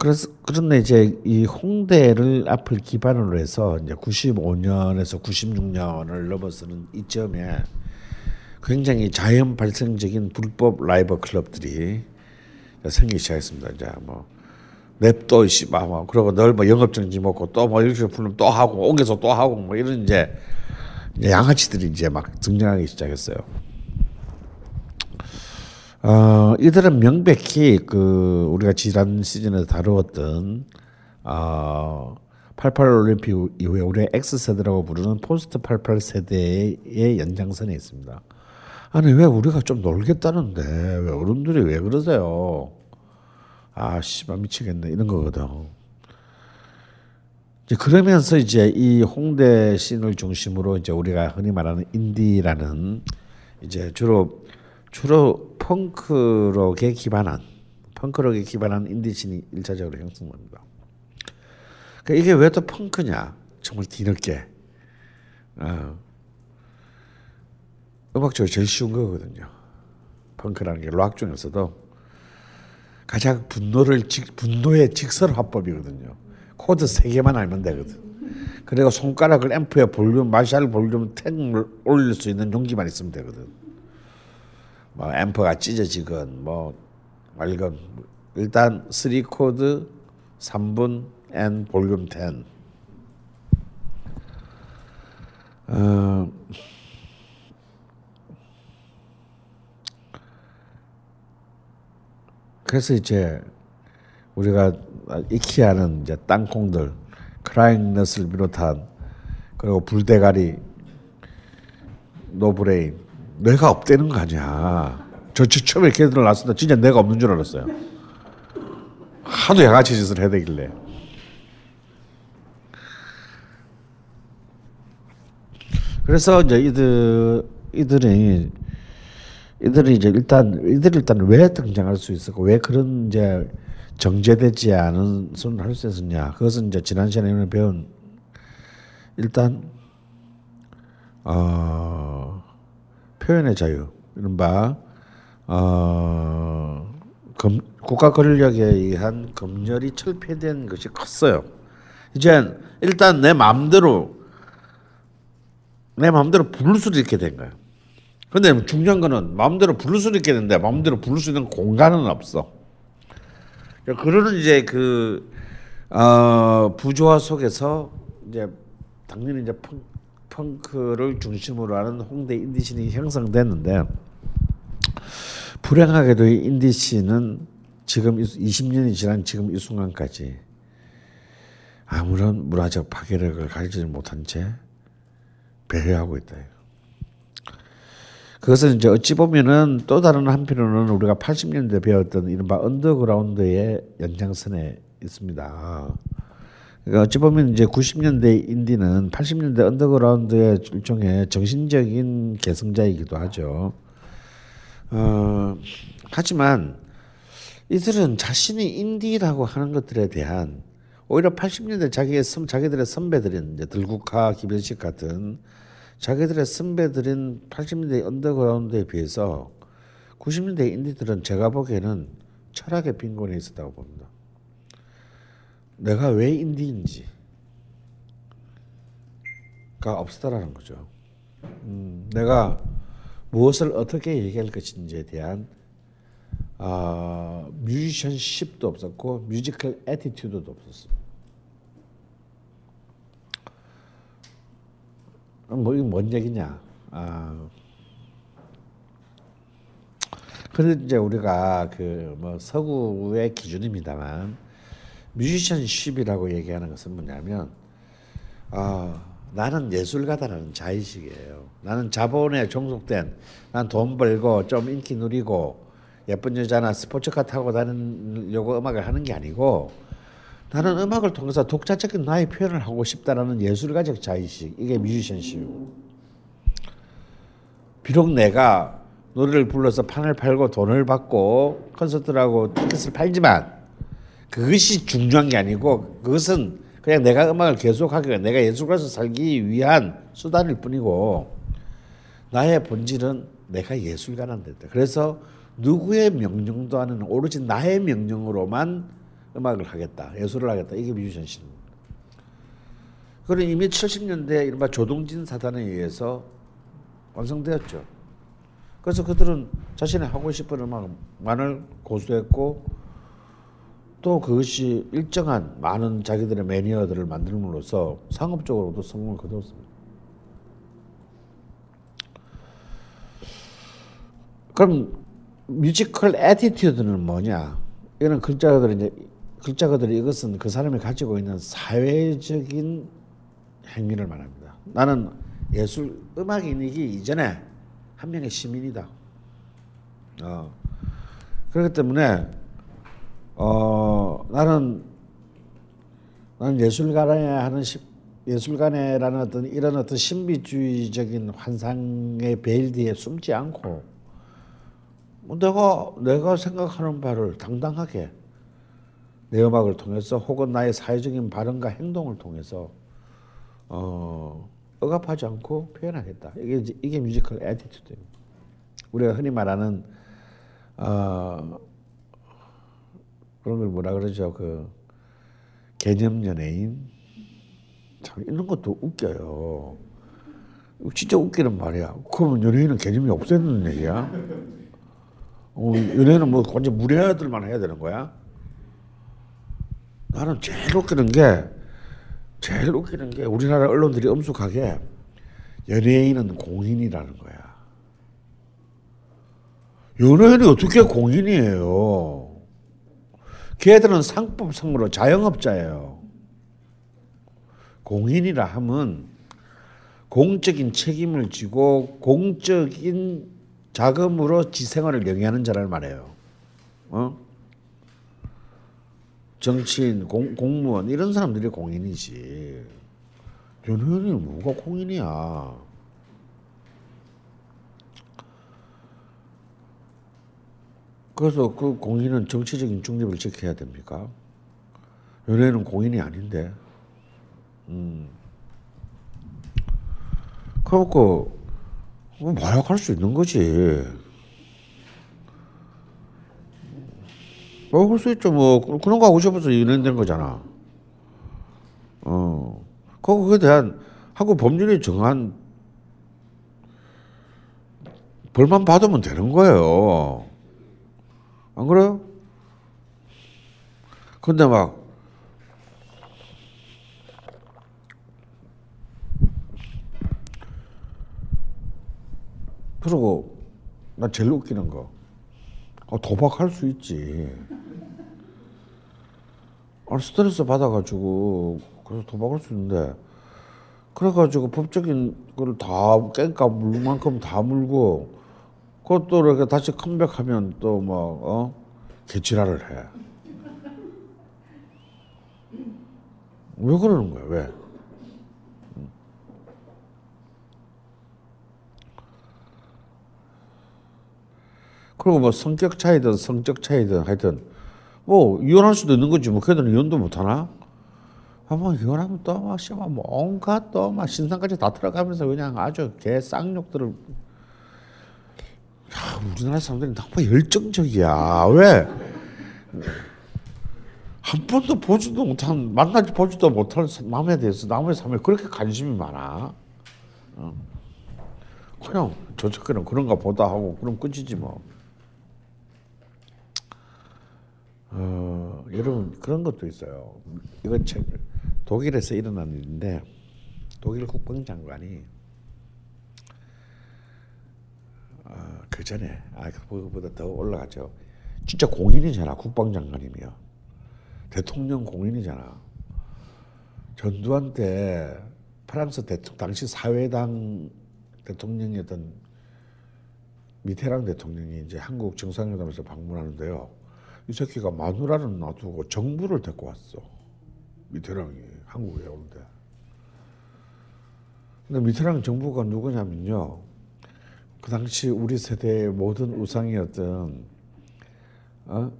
그래서 그런데 이제 이 홍대를 앞을 기반으로 해서 이제 95년에서 96년을 넘어서는 이점에 굉장히 자연 발생적인 불법 라이브 클럽들이 생기기 시작했습니다. 이제 뭐 랩도 씨막 뭐 그러고 널뭐 영업 정지 먹고 또 뭐 이렇게 풀면 또 하고 옮겨서 또 하고 뭐 이런 이제 양아치들이 이제 막 등장하기 시작했어요. 어, 이들은 명백히 그 우리가 지난 시즌에 다루었던 어, 88 올림픽 이후에 우리 X 세대라고 부르는 포스트 88 세대의 연장선에 있습니다. 아니 왜 우리가 좀 놀겠다는데 왜 어른들이 왜 그러세요? 아 씨발 미치겠네 이런 거거든. 이제 그러면서 이제 이 홍대 씬을 중심으로 이제 우리가 흔히 말하는 인디라는 이제 주로 주로 펑크록에 기반한 펑크록에 기반한 인디씬이 일차적으로 형성됩니다. 그러니까 이게 왜 또 펑크냐? 정말 뒤늦게 어. 음악적으로 제일 쉬운 거거든요. 펑크라는 게 락 중에서도 가장 분노를 직, 분노의 직설 화법이거든요. 코드 세 개만 알면 되거든. 그리고 손가락을 앰프의 볼륨, 마샬 볼륨 10을 올릴 수 있는 용기만 있으면 되거든. 뭐 앰프가 찢어지건 뭐 말건 일단 3 코드 3분 and 볼륨 10. 어, 그래서 이제 우리가 익히 아는 이제 땅콩들 크라잉넛을 비롯한 그리고 불대가리 노브레인 뇌가 없다는 거 아니야. 저, 저 처음에 걔들 나왔을 때 진짜 뇌가 없는 줄 알았어요. 하도 양아치 짓을 해대길래. 그래서 이제 이들 이들이 이들이 이제 일단 이들이 일단 왜 등장할 수 있었고 왜 그런 이제 정제되지 않은 손을 할 수 있었냐 그것은 이제 지난 시간에 배운 일단 어, 표현의 자유 이른바 어, 검, 국가 권력에 의한 검열이 철폐된 것이 컸어요. 이제 일단 내 마음대로 내 마음대로 부를 수도 있게 된 거야. 근데 중요한 거는 마음대로 부를 수도 있게 된데 마음대로 부를 수 있는 공간은 없어. 그러는 이제 그 어, 부조화 속에서 이제 당연히 이제 펑, 펑크를 중심으로 하는 홍대 인디씬이 형성됐는데 불행하게도 이 인디씬은 지금 20년이 지난 지금 이 순간까지 아무런 문화적 파괴력을 가지지 못한 채 배회하고 있다. 그것은 이제 어찌 보면은 또 다른 한편으로는 우리가 80년대 배웠던 이른바 언더그라운드의 연장선에 있습니다. 그러니까 어찌 보면 이제 90년대 인디는 80년대 언더그라운드의 일종의 정신적인 계승자이기도 하죠. 어, 하지만 이들은 자신이 인디라고 하는 것들에 대한 오히려 80년대 자기의 선, 자기들의 선배들인 이제 들국화 김현식 같은 자기들의 선배들인 80년대 언더그라운드에 비해서 90년대 인디들은 제가 보기에는 철학의 빈곤에 있었다고 봅니다. 내가 왜 인디인지가 없었다라는 거죠. 음, 내가 무엇을 어떻게 얘기할 것인지에 대한 어, musicianship도 없었고 musical attitude도 없었어. 뭐 이게 뭔 얘기냐? 아. 그런데 이제 우리가 그 뭐 서구의 기준입니다만 musicianship이라고 얘기하는 것은 뭐냐면 아 나는 예술가다라는 자의식이에요. 나는 자본에 종속된 난 돈 벌고 좀 인기 누리고 예쁜 여자나 스포츠카 타고 다니려고 음악을 하는 게 아니고 나는 음악을 통해서 독자적인 나의 표현을 하고 싶다라는 예술가적 자의식 이게 뮤지션십이고 비록 내가 노래를 불러서 판을 팔고 돈을 받고 콘서트라고 티켓을 팔지만 그것이 중요한 게 아니고 그것은 그냥 내가 음악을 계속하기 위해 내가 예술가로서 살기 위한 수단일 뿐이고 나의 본질은 내가 예술가란 데다. 그래서 누구의 명령도 하는 오로지 나의 명령으로만 음악을 하겠다, 예술을 하겠다. 이게 뮤지션십. 그는 이미 70년대 이른바 조동진 사단에 의해서 완성되었죠. 그래서 그들은 자신의 하고 싶은 음악만을 고수했고 또 그것이 일정한 많은 자기들의 매니어들을 만들므로써 상업적으로도 성공을 거두었습니다. 그럼 musical attitude는 뭐냐? 이거는 글자 그대로 이제 글자 그대로 이것은 그 사람이 가지고 있는 사회적인 행위를 말합니다. 나는 예술 음악인이기 이전에 한 명의 시민이다. 어. 그렇기 때문에 어 나는 나는 예술가에 하는 시, 예술가네라는 어떤 이런 어떤 신비주의적인 환상의 베일 뒤에 숨지 않고 뭐 내가 내가 생각하는 바를 당당하게 내 음악을 통해서 혹은 나의 사회적인 발언과 행동을 통해서 어, 억압하지 않고 표현하겠다. 이게 이게 musical attitude입니다. 우리가 흔히 말하는 어, 그런 걸 뭐라 그러죠? 그 개념 연예인 참 이런 것도 웃겨요. 진짜 웃기는 말이야. 그러면 연예인은 개념이 없다는 얘기야? 어, 연예인은 뭐 완전 무뇌아들만 해야 되는 거야? 나는 제일 웃기는 게 제일 웃기는 게 우리나라 언론들이 엄숙하게 연예인은 공인이라는 거야. 연예인이 어떻게 공인이에요? 걔들은 상법상으로 자영업자예요. 공인이라 하면 공적인 책임을 지고 공적인 자금으로 지 생활을 영위하는 자를 말해요. 어? 정치인, 공, 공무원 이런 사람들이 공인이지. 연예인이 뭐가 공인이야? 그래서 그 공인은 정치적인 중립을 지켜야 됩니까? 연예인은 공인이 아닌데. 음. 뭐 마약할 수 있는 거지. 먹을 수 있죠. 뭐 그런 거 하고 싶어서 연예된 거잖아. 어. 거기에 대한 한국 법률이 정한 벌만 받으면 되는 거예요. 안 그래요? 근데 막 그리고 나 제일 웃기는 거 아, 도박할 수 있지. 아, 스트레스 받아가지고 그래서 도박할 수 있는데 그래가지고 법적인 걸다 깽까 물 만큼 다 물고 그것도 이렇게 다시 컴백하면 또 막 어? 개치라를 해. 왜 그러는 거야? 왜? 그리고 뭐 성격 차이든 성적 차이든 하여튼 뭐 이혼할 수도 있는 거지 뭐 걔들은 이혼도 못 하나? 한번 이혼하면 또막 씨발 뭐 온갖 또막 신상까지 다 들어가면서 그냥 아주 개 쌍욕들을 야, 우리나라 사람들이 너무 열정적이야 왜? 한 번도 보지도 못한 만나지 보지도 못할 남에 대해서 남의 삶에 그렇게 관심이 많아. 어. 그냥 저쪽에는 그런가 보다 하고 그럼 끝이지 뭐. 어, 여러분 그런 것도 있어요. 이건 책 독일에서 일어난 일인데 독일 국방장관이 어, 그 전에 아 그거보다 더 올라가죠. 진짜 공인이잖아 국방장관이며 대통령 공인이잖아. 전두환 때 프랑스 대통령 당시 사회당 대통령이었던 미테랑 대통령이 이제 한국 정상회담에서 방문하는데요. 이 새끼가 마누라는 놔두고 정부를 데리고 왔어. 미테랑이 한국에 오는데. 근데 미테랑 정부가 누구냐면요. 그 당시 우리 세대의 모든 우상이었던 어?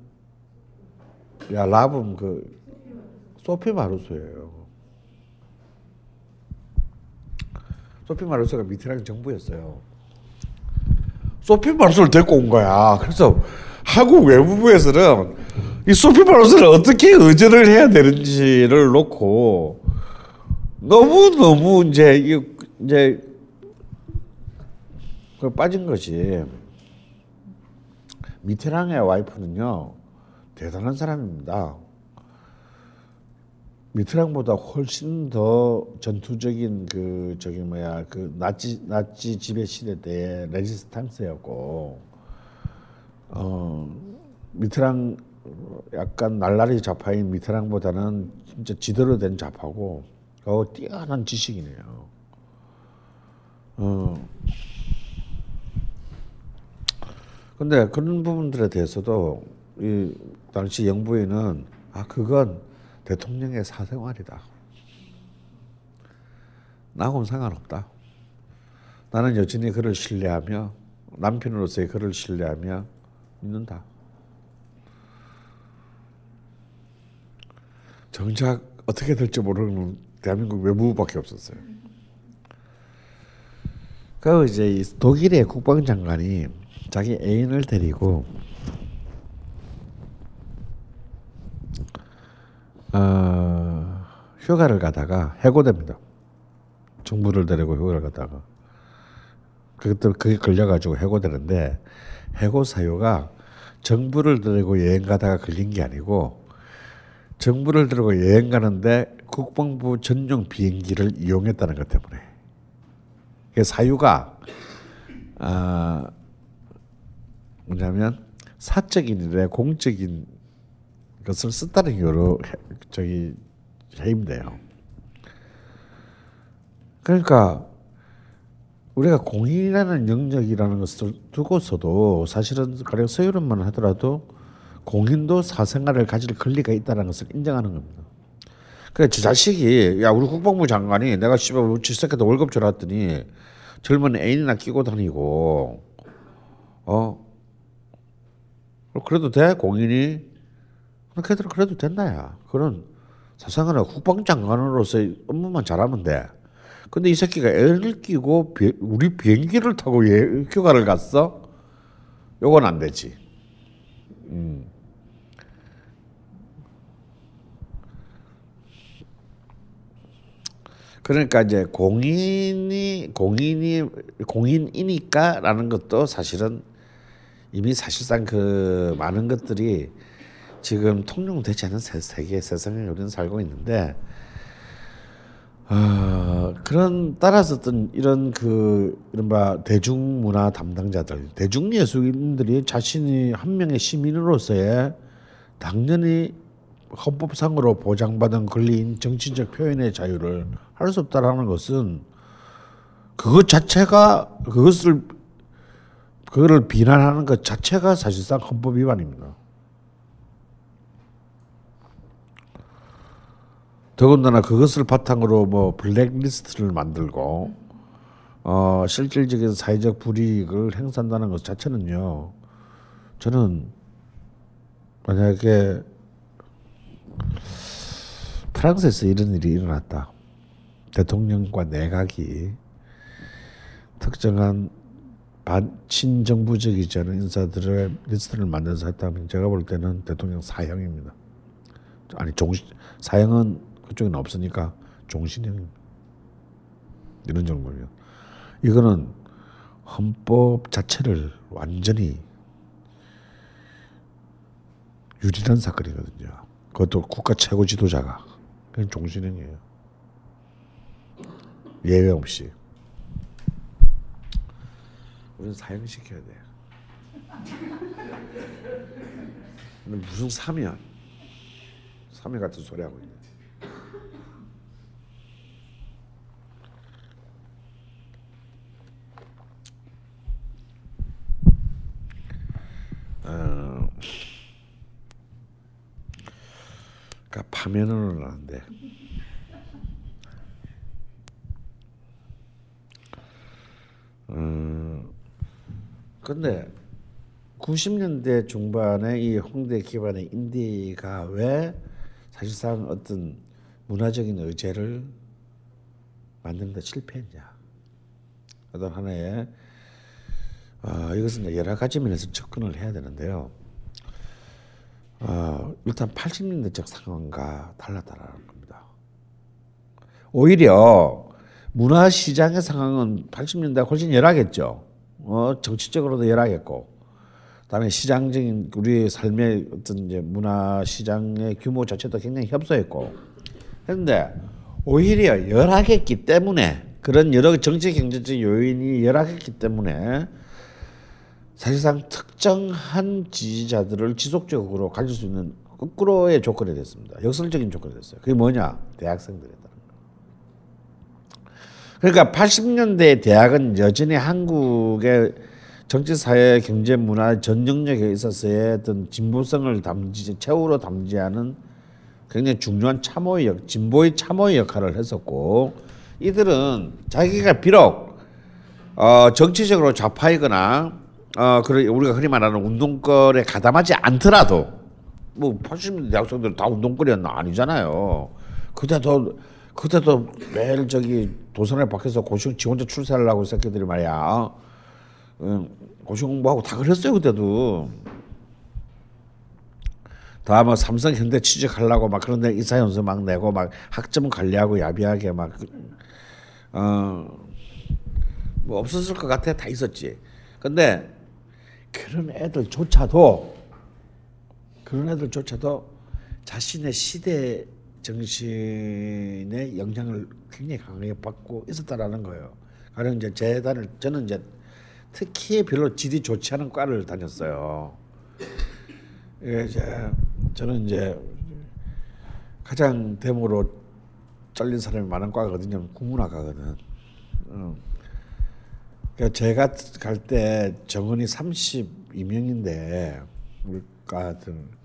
야 라붐 그 소피 마루소예요. 소피 마루소가 미테랑 정부였어요. 소피 마루소를 데리고 온 거야. 그래서 한국 외무부에서는 이 소피 마루소를 어떻게 의전을 해야 되는지를 놓고 너무 너무 이제 이제 그 빠진 것이 미테랑의 와이프는요 대단한 사람입니다. 미트랑보다 훨씬 더 전투적인 그 저기 뭐야 그 나치 나치 지배 시대 때 레지스탕스였고 어 미트랑 약간 날라리 좌파인 미트랑보다는 진짜 지대로 된 좌파고 어 뛰어난 지식이네요. 어 근데 그런 부분들에 대해서도 이 당시 영부인은 아 그건 대통령의 사생활이다. 나하고는 상관없다. 나는 여전히 그를 신뢰하며 남편으로서의 그를 신뢰하며 믿는다. 정작 어떻게 될지 모르는 대한민국 외무부밖에 없었어요. 그 이제 독일의 국방장관이 자기 애인을 데리고 어, 휴가를 가다가 해고됩니다. 정부를 데리고 휴가를 가다가 그때 그게 걸려가지고 해고되는데 해고 사유가 정부를 데리고 여행 가다가 걸린 게 아니고 정부를 데리고 여행 가는데 국방부 전용 비행기를 이용했다는 것 때문에 그 사유가 아 뭐냐면 사적인 일에 공적인 것을 썼다는 이유로 해- 저기 해임돼요. 그러니까 우리가 공인이라는 영역이라는 것을 두고서도 사실은 가령 서유럽만 하더라도 공인도 사생활을 가질 권리가 있다는 것을 인정하는 겁니다. 그래 저 자식이 야 우리 국방부 장관이 내가 씨발 우리 새끼도 월급 줘놨더니 젊은 애인이나 끼고 다니고 어 그래도 돼 공인이 그래도 그래도 된다야 그런 사생활은 국방장관으로서의 업무만 잘하면 돼. 근데 이 새끼가 애를 끼고 비, 우리 비행기를 타고 예, 휴가를 갔어? 요건 안 되지. 음. 그러니까 이제 공인이 공인이 공인이니까라는 것도 사실은 이미 사실상 그 많은 것들이 지금 통용되지 않은 세, 세계 세상에 우리는 살고 있는데 어, 그런 따라서 어떤 이런 그 이른바 대중문화 담당자들, 대중예술인들이 자신이 한 명의 시민으로서의 당연히 헌법상으로 보장받은 권리인 정치적 표현의 자유를 할 수 없다라는 것은 그것 자체가 그것을 그거를 비난하는 것 자체가 사실상 헌법 위반입니다. 더군다나 그것을 바탕으로 뭐 블랙리스트를 만들고 어 실질적인 사회적 불이익을 행사한다는 것 자체는요. 저는 만약에 프랑스에서 이런 일이 일어났다. 대통령과 내각이 특정한 반 친정부적이지 않은 인사들의 리스트를 만들어서 했다면 제가 볼 때는 대통령 사형입니다. 아니 종 사형은 그쪽에는 없으니까 종신형입니다. 이런 정도면 이거는 헌법 자체를 완전히 유린한 사건이거든요. 그것도 국가 최고 지도자가 그건 종신형이에요. 예외 없이 우리는 사형시켜야 돼. 근데 무슨 사면 사면 같은 소리 하고 있네. 어, 그러니까 파면은 하는데 음, 근데 90년대 중반에 이 홍대 기반의 인디가 왜 사실상 어떤 문화적인 의제를 만드는데 실패했냐? 어떤 하나의 아, 이것은 여러 가지 면에서 접근을 해야 되는데요. 아, 일단 80년대적 상황과 달랐다라는 겁니다. 오히려 문화 시장의 상황은 80년대 훨씬 열하겠죠. 어, 정치적으로도 열하겠고, 그다음에 시장적인 우리의 삶의 어떤 이제 문화 시장의 규모 자체도 굉장히 협소했고, 그런데 오히려 열하겠기 때문에 그런 여러 정치 경제적 요인이 열하겠기 때문에 사실상 특정한 지지자들을 지속적으로 가질 수 있는 거꾸로의 조건이 됐습니다. 역설적인 조건이 됐어요. 그게 뭐냐? 대학생들이다. 그러니까 80년대 대학은 여전히 한국의 정치, 사회, 경제, 문화 전 영역에 있어서의 어떤 진보성을 담지, 최후로 담지하는 굉장히 중요한 참호의 역, 진보의 참호의 역할을 했었고 이들은 자기가 비록 어, 정치적으로 좌파이거나 어, 그런 우리가 흔히 말하는 운동권에 가담하지 않더라도 뭐 80년대 대학생들 다 운동권이었나 아니잖아요. 그때도 그때도 매일 저기 도선에 밖에서 고시 지 혼자 출세를 하고 새끼들이 말이야. 어? 음, 고시 공부하고 다 그랬어요 그때도. 다뭐 삼성 현대 취직하려고 막 그런 데 이사 연수 막 내고 막 학점 관리하고 야비하게 막 어. 뭐 없었을 것 같아 다 있었지. 근데 그런 애들조차도 그런 애들조차도 자신의 시대 정신의 영향을 굉장히 강하게 받고 있었다라는 거예요. 가령 이제 재단을 저는 이제 특히 별로 질이 좋지 않은 과를 다녔어요. 이게 이제 저는 이제 가장 대모로 잘린 사람이 많은 어디냐면 국문학과거든. 어. 그러니까 제가 갈 때 정원이 32명인데 우리과들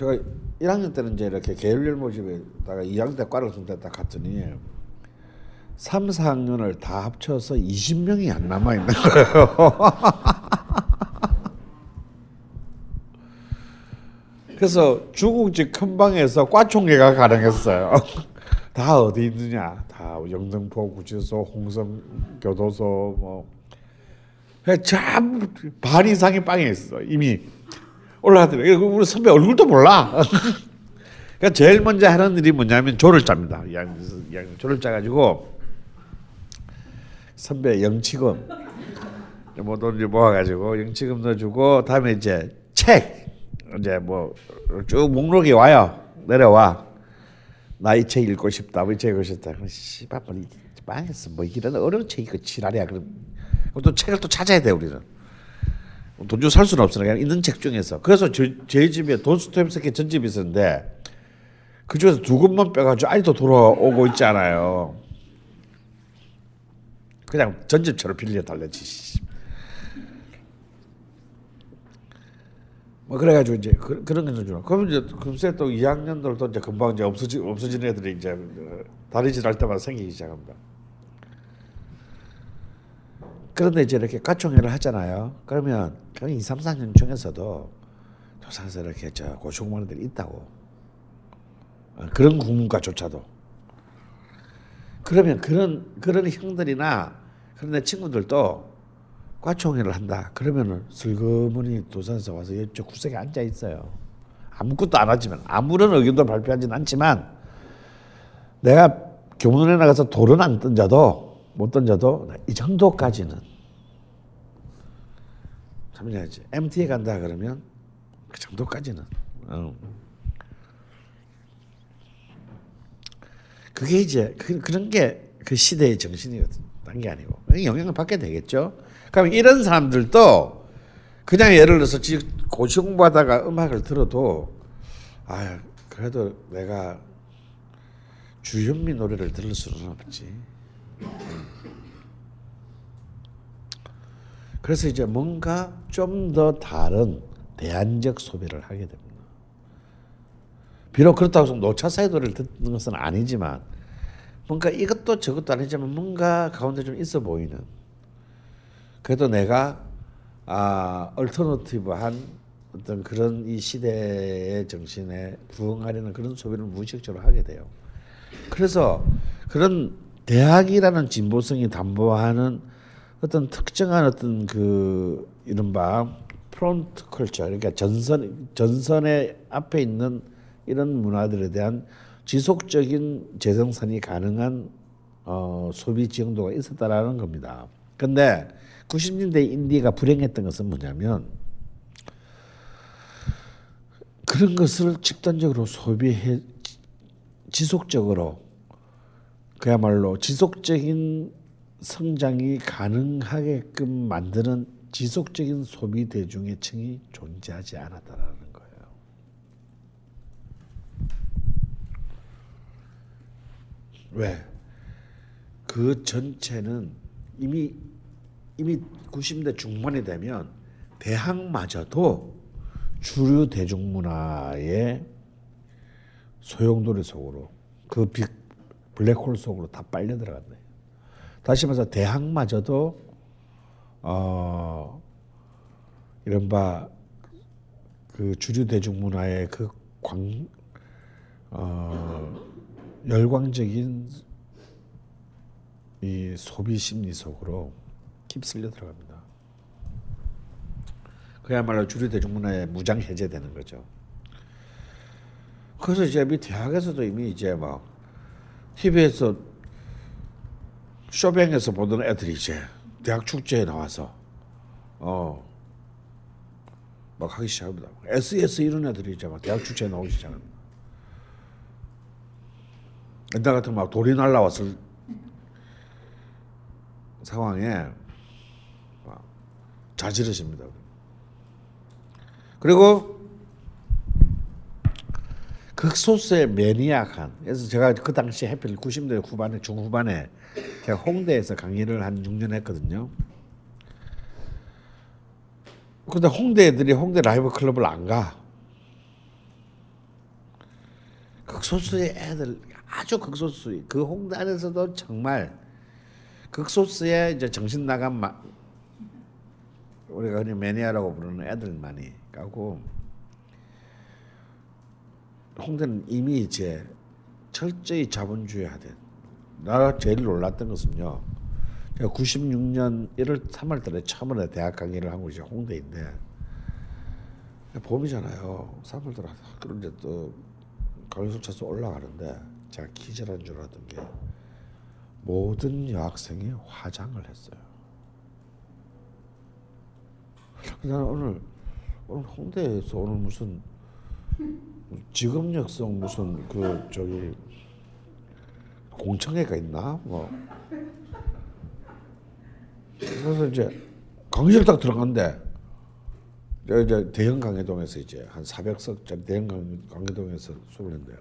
제가 1학년 때는 이제 이렇게 계열별 모집에다가 2학년 때 과를 선택했다 갔더니 3, 4학년을 다 합쳐서 20명이 안 남아 있는 거예요. 그래서 중국집 큰 방에서 과총회가 가능했어요. 다 어디 있느냐? 다 영등포 구치소, 홍성 교도소 뭐. 참반 이상의 방에 있어 이미 올라가더라고. 우리 선배 얼굴도 몰라. 그러니까 제일 먼저 하는 일이 뭐냐면 조를 짭니다. 조를 짜가지고 선배 영치금 뭐돈 모아가지고 영치금 넣어주고 다음에 이제 책 이제 뭐 쭉 목록이 와요 내려와 나 이 책 읽고 싶다 뭐 이 책 읽고 싶다 그럼 씨발 뭐 망했어 뭐 이런 어려운 책 이거 지랄이야 그럼 또 책을 또 찾아야 돼 우리는 돈 주고 살 수는 없으니까 있는 책 중에서 그래서 저, 제 집에 돈스토옙스키 전집이 있었는데 그 중에서 두 권만 빼가지고 아직도 돌아오고 있잖아요 그냥 전집처럼 빌려 달랬지. 뭐 그래가지고 이제 그, 런 거는 주 그럼 이제 금세 또 2학년들도 이제 금방 이제 없어지 없어진 애들이 이제 다리질 할 때마다 생기기 시작합니다. 그런데 이제 이렇게 과총회를 하잖아요. 그러면 그냥 2, 3, 4년 중에서도 조상에서 이렇게 저 고시공무원들이 있다고. 어, 그런 국문과조차도. 그러면 그런 그런 형들이나 그런 내 친구들도 과총회를 한다. 그러면은 슬그머니 도산에서 와서 이쪽 구석에 앉아 있어요. 아무것도 안 하지만 아무런 의견도 발표하지는 않지만 내가 교문에 나가서 돌은 안 던져도 못 던져도 이 정도까지는 참여해야지. MT에 간다 그러면 그 정도까지는. 어. 그게 이제 그, 그런 게 그 시대의 정신이거든. 딴게 아니고 영향을 받게 되겠죠. 그럼 이런 사람들도 그냥 예를 들어서 고시 공부하다가 음악을 들어도 아 그래도 내가 주현미 노래를 들을 수는 없지. 그래서 이제 뭔가 좀 더 다른 대안적 소비를 하게 됩니다. 비록 그렇다고 해서 노차사의 노래를 듣는 것은 아니지만 뭔가 이것도 저것도 아니지만 뭔가 가운데 좀 있어 보이는 그래도 내가 아 alternative한 어떤 그런 이 시대의 정신에 부응하려는 그런 소비를 무의식적으로 하게 돼요. 그래서 그런 대학이라는 진보성이 담보하는 어떤 특정한 어떤 그 이른바 front culture 그러니까 전선 전선의 앞에 있는 이런 문화들에 대한 지속적인 재생산이 가능한 어, 소비 지형도가 있었다라는 겁니다. 근데 90년대 인디가 불행했던 것은 뭐냐면 그런 것을 집단적으로 소비해 지속적으로 그야말로 지속적인 성장이 가능하게끔 만드는 지속적인 소비 대중의 층이 존재하지 않았다라는 왜? 그 전체는 이미 이미 90대 중반이 되면 대학마저도 주류 대중문화의 소용돌이 속으로 그 빅 블랙홀 속으로 다 빨려 들어갔네. 다시 말해서 대학마저도 어 이른바 그 주류 대중문화의 그광 어, 열광적인 이 소비 심리 속으로 휩쓸려 들어갑니다. 그야말로 주류 대중문화의 무장 해제되는 거죠. 그래서 이제 미 대학에서도 이미 이제 막 TV에서 쇼뱅에서 보던 애들이 이제 대학 축제에 나와서 어 막 하기 시작합니다. SES 이런 애들이 이제 막 대학 축제에 나오기 시작합니다. 옛날 같은 막 돌이 날라왔을 상황에 자지르십니다. 그리고 극소수의 매니악한 그래서 제가 그 당시 해필 90대 후반에 중후반에 제가 홍대에서 강의를 한 6년 했거든요. 근데 홍대 애들이 홍대 라이브 클럽을 안 가. 극소수의 애들 아주 극소수 그 홍대 안에서도 정말 극소수의 이제 정신 나간 마, 우리가 흔히 매니아라고 부르는 애들만이 가고 홍대는 이미 이제 철저히 자본주의화된. 나 제일 놀랐던 것은요. 제가 96년 1월 3월 달에 처음으로 대학 강의를 한 곳이 홍대인데 봄이잖아요. 3월 달에 그런데 또 가을술 차서 올라가는데 제가 기절한 줄 알았던 게 모든 여학생이 화장을 했어요. 나는 오늘 오늘 홍대에서 오늘 무슨 직업력성 무슨 그 저기 공청회가 있나 뭐 그래서 이제 강의실 딱 들어간데 이제 대형 강의동에서 이제 한 400석짜리 대형 강의동에서 수업을 했는데요.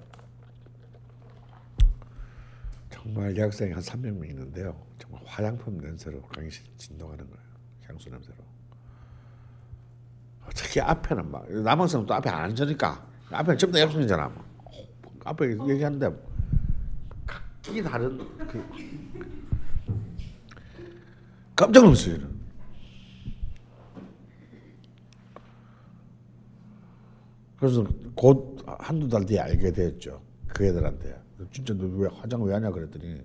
정말 여학생이 한 300명 있는데요. 정말 화장품 냄새로 강의실 진동하는 거예요. 향수 냄새로. 특히 앞에는 막 남학생은 또 앞에 안 앉으니까 앞에 전부 다 여학생이잖아. 막. 앞에 얘기하는데 각기 다른 그 깜짝 놀랐어요. 그래서 곧 한두 달 뒤에 알게 됐죠. 그 애들한테. 진짜 너 왜 화장 왜 하냐 그랬더니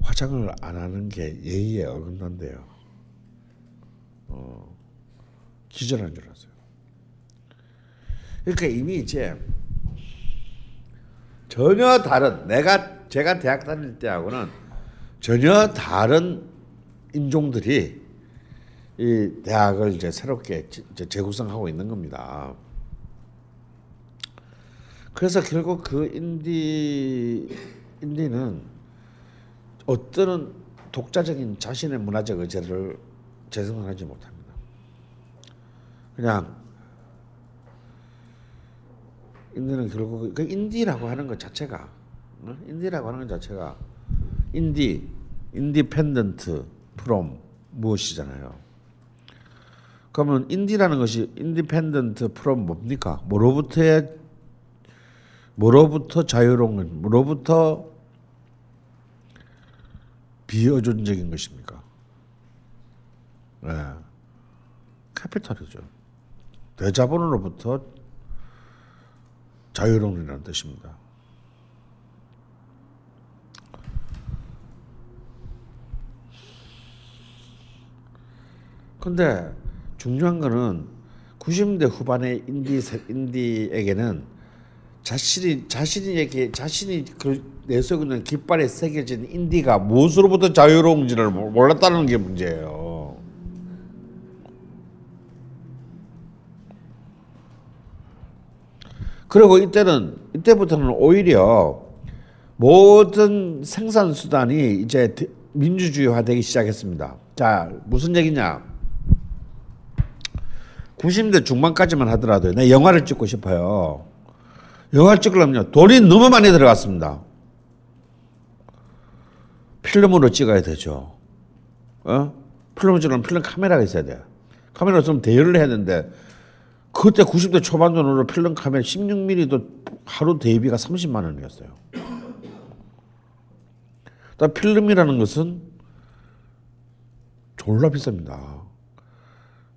화장을 안 하는 게 예의에 어긋난대요. 어, 기절한 줄 알았어요. 그러니까 이미 이제 전혀 다른 내가 제가 대학 다닐 때하고는 전혀 다른 인종들이 이 대학을 이제 새롭게 이제 재구성하고 있는 겁니다. 그래서 결국 그 인디 인디는 어떤 독자적인 자신의 문화적 의제를 재생산하지 못합니다. 그냥 인디는 결국 그 인디라고 하는 것 자체가 어? 인디라고 하는 것 자체가 인디 independent from 무엇이잖아요. 그러면 인디라는 것이 independent from 뭡니까? 뭐로부터의 뭐로부터 자유로운 뭐로부터 비의존적인 것입니까? 네. 캐피탈이죠. 대자본으로부터 자유로운이라는 뜻입니다. 근데 중요한 거는 90년대 후반의 인디 인디에게는 자신이 자신에게 자신이 그 내속에 있는 깃발에 새겨진 인디가 무엇으로부터 자유로운지를 몰랐다는 게 문제예요. 그리고 이때는 이때부터는 오히려 모든 생산 수단이 이제 민주주의화되기 시작했습니다. 자 무슨 얘기냐? 90대 중반까지만 하더라도 내 영화를 찍고 싶어요. 영화를 찍으려면 돈이 너무 많이 들어갔습니다. 필름으로 찍어야 되죠. 어? 필름을 찍으면 필름 카메라가 있어야 돼. 카메라 좀 대여를 해야 되는데 그때 90대 초반 돈으로 필름 카메라 16mm도 하루 대비가 30만 원이었어요. 필름이라는 것은 졸라 비쌉니다.